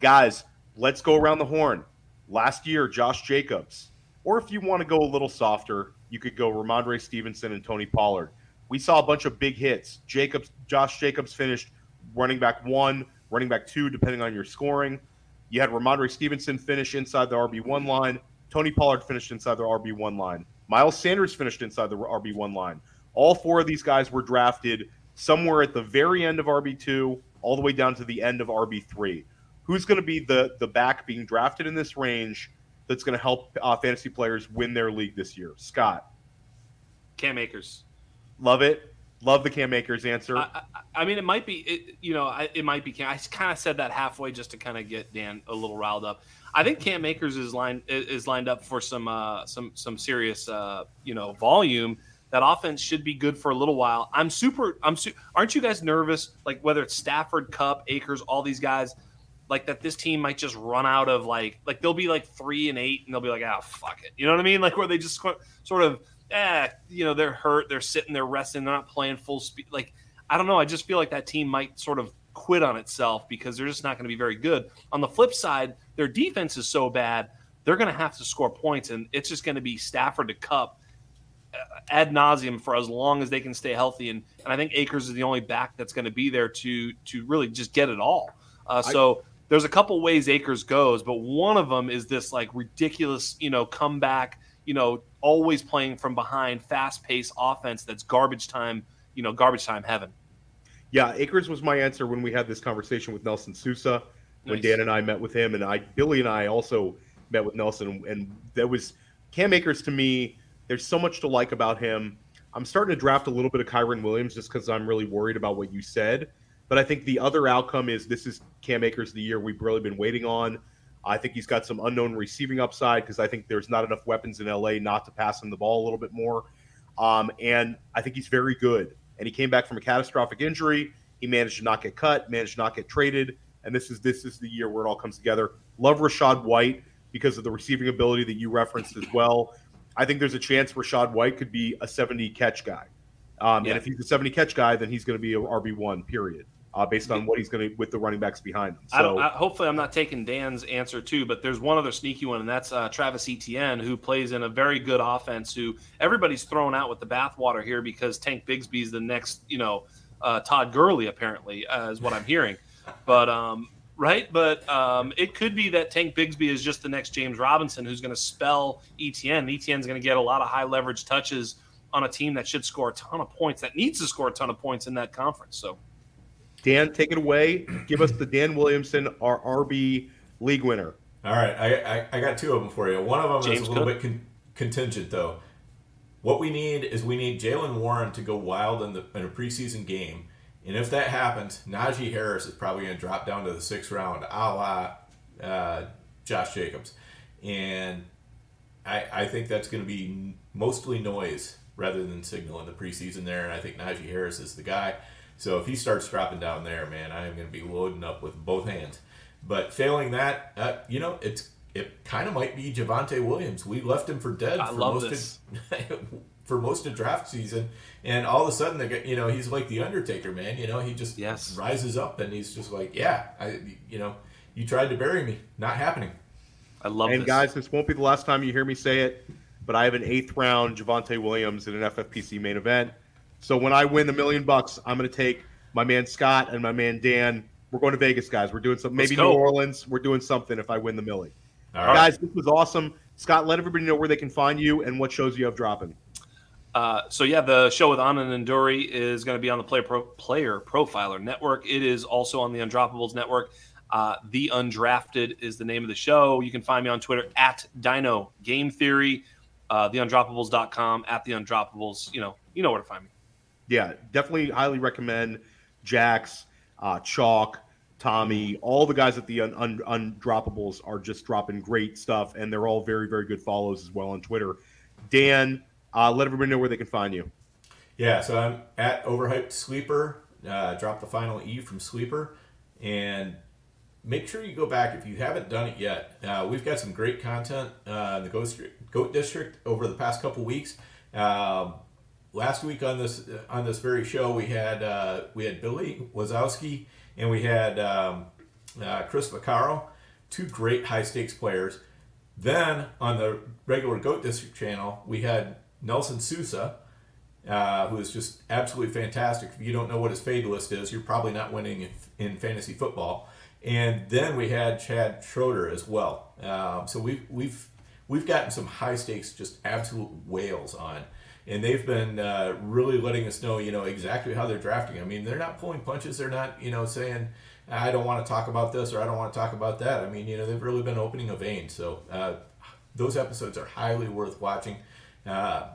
Guys, let's go around the horn. Last year, Josh Jacobs. Or if you want to go a little softer, you could go Rhamondre Stevenson and Tony Pollard. We saw a bunch of big hits. Jacobs, Josh Jacobs finished running back one, running back two, depending on your scoring. You had Rhamondre Stevenson finish inside the RB1 line. Tony Pollard finished inside the RB1 line. Miles Sanders finished inside the RB1 line. All four of these guys were drafted somewhere at the very end of RB2, all the way down to the end of RB3. Who's going to be the the back being drafted in this range that's going to help uh, fantasy players win their league this year? Scott. Cam Akers. Love it. Love the Cam Akers answer. I, I, I mean, it might be, it, you know, it might be. Cam. I kind of said that halfway just to kind of get Dan a little riled up. I think Cam Akers is lined is lined up for some uh, some some serious uh, you know volume. That offense should be good for a little while. I'm super. I'm. Su- aren't you guys nervous? Like whether it's Stafford, Kupp, Akers, all these guys. Like that this team might just run out of like like they'll be like three and eight and they'll be like ah fuck it. You know what I mean? Like where they just sort of eh you know they're hurt they're sitting they're resting they're not playing full speed like I don't know I just feel like that team might sort of quit on itself because they're just not going to be very good. On the flip side their defense is so bad they're going to have to score points and it's just going to be Stafford to Kupp uh, ad nauseum for as long as they can stay healthy and, and I think Akers is the only back that's going to be there to to really just get it all. Uh, so. I, there's a couple ways Akers goes, but one of them is this like ridiculous, you know, comeback, you know, always playing from behind, fast paced offense that's garbage time, you know, garbage time heaven. Yeah, Akers was my answer when we had this conversation with Nelson Sousa when nice. Dan and I met with him, and I Billy and I also met with Nelson, and there was Cam Akers to me. There's so much to like about him. I'm starting to draft a little bit of Kyren Williams just because I'm really worried about what you said. But I think the other outcome is this is Cam Akers the year we've really been waiting on. I think he's got some unknown receiving upside because I think there's not enough weapons in LA not to pass him the ball a little bit more. Um, and I think he's very good. And he came back from a catastrophic injury. He managed to not get cut, managed to not get traded, and this is this is the year where it all comes together. Love Rachaad White because of the receiving ability that you referenced as well. I think there's a chance Rachaad White could be a 70 catch guy. Um, yeah. And if he's a 70 catch guy, then he's going to be a RB1, period uh, based on what he's going to with the running backs behind him. So, I I, hopefully, I'm not taking Dan's answer too, but there's one other sneaky one, and that's uh, Travis Etienne, who plays in a very good offense. Who everybody's thrown out with the bathwater here because Tank Bigsby is the next, you know, uh, Todd Gurley apparently, uh, is what I'm hearing. But um, right, but um, it could be that Tank Bigsby is just the next James Robinson, who's going to spell Etienne. Etienne's going to get a lot of high leverage touches on a team that should score a ton of points, that needs to score a ton of points in that conference. So. Dan, take it away. Give us the Dan Williamson, our RB league winner. All right, I, I, I got two of them for you. One of them James is a little Cook. bit con- contingent, though. What we need is we need Jaylen Warren to go wild in, the, in a preseason game. And if that happens, Najee Harris is probably going to drop down to the sixth round, a la uh, Josh Jacobs. And I, I think that's going to be mostly noise rather than signal in the preseason there. And I think Najee Harris is the guy. So if he starts dropping down there, man, I am going to be loading up with both hands. But failing that, uh, you know, it's it kind of might be Javonte Williams. We left him for dead I for most this. of for most of draft season, and all of a sudden, they you know, he's like the Undertaker, man. You know, he just yes. rises up and he's just like, yeah, I, you know, you tried to bury me, not happening. I love. And this. guys, this won't be the last time you hear me say it, but I have an eighth round Javonte Williams in an FFPC main event. So when I win the million bucks, I'm going to take my man Scott and my man Dan. We're going to Vegas, guys. We're doing something. Maybe New Orleans. We're doing something if I win the millie. All guys, this was awesome. Scott, let everybody know where they can find you and what shows you have dropping. Uh, so yeah, the show with Anand Nanduri is going to be on the Player, Pro, Player Profiler Network. It is also on the Undroppables Network. Uh, the Undrafted is the name of the show. You can find me on Twitter at Dino Game Theory, uh, theundroppables.com, at the Undroppables. You know, you know where to find me yeah, definitely highly recommend Jax, uh, Chalk, Tommy, all the guys at the un- un- Undroppables are just dropping great stuff, and they're all very, very good follows as well on Twitter. Dan, uh, let everybody know where they can find you. Yeah, so I'm at Overhyped Sleeper. Uh, drop the final E from Sleeper, and make sure you go back if you haven't done it yet. Uh, we've got some great content uh, in the Goat, Goat District over the past couple weeks. Um, last week on this on this very show we had uh, we had Billy Wazowski and we had um, uh, Chris Vaccaro, two great high stakes players. Then on the regular Goat District channel we had Nelson Sousa, uh, who is just absolutely fantastic. If you don't know what his fade list is, you're probably not winning in, in fantasy football. And then we had Chad Schroeder as well. Um, so we've we've we've gotten some high stakes, just absolute whales on and they've been uh, really letting us know, you know, exactly how they're drafting. I mean, they're not pulling punches. They're not, you know, saying, I don't want to talk about this or I don't want to talk about that. I mean, you know, they've really been opening a vein. So uh, those episodes are highly worth watching. Uh,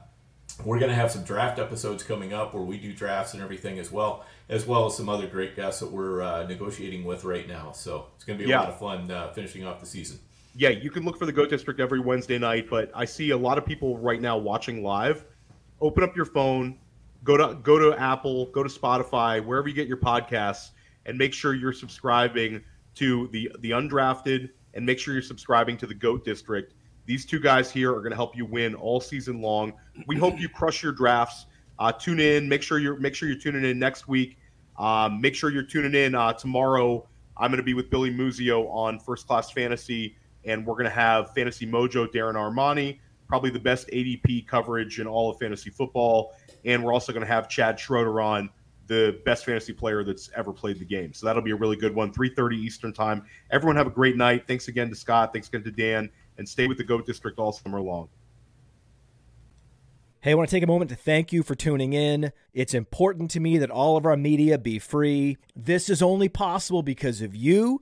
we're going to have some draft episodes coming up where we do drafts and everything as well, as well as some other great guests that we're uh, negotiating with right now. So it's going to be a yeah. lot of fun uh, finishing off the season. Yeah, you can look for the Goat District every Wednesday night, but I see a lot of people right now watching live open up your phone, go to go to Apple, go to Spotify, wherever you get your podcasts, and make sure you're subscribing to the the undrafted and make sure you're subscribing to the Goat District. These two guys here are going to help you win all season long. We hope you crush your drafts. Uh, tune in. Make sure you're make sure you're tuning in next week. Um, make sure you're tuning in uh, tomorrow. I'm going to be with Billy Muzio on First Class Fantasy, and we're going to have Fantasy Mojo Darren Armani, probably the best ADP coverage in all of fantasy football. And we're also going to have Chad Schroeder on, the best fantasy player that's ever played the game. So that'll be a really good one. 3:30 Eastern Time. Everyone have a great night. Thanks again to Scott. Thanks again to Dan, and stay with the Goat District all summer long. Hey, I want to take a moment to thank you for tuning in. It's important to me that all of our media be free. This is only possible because of you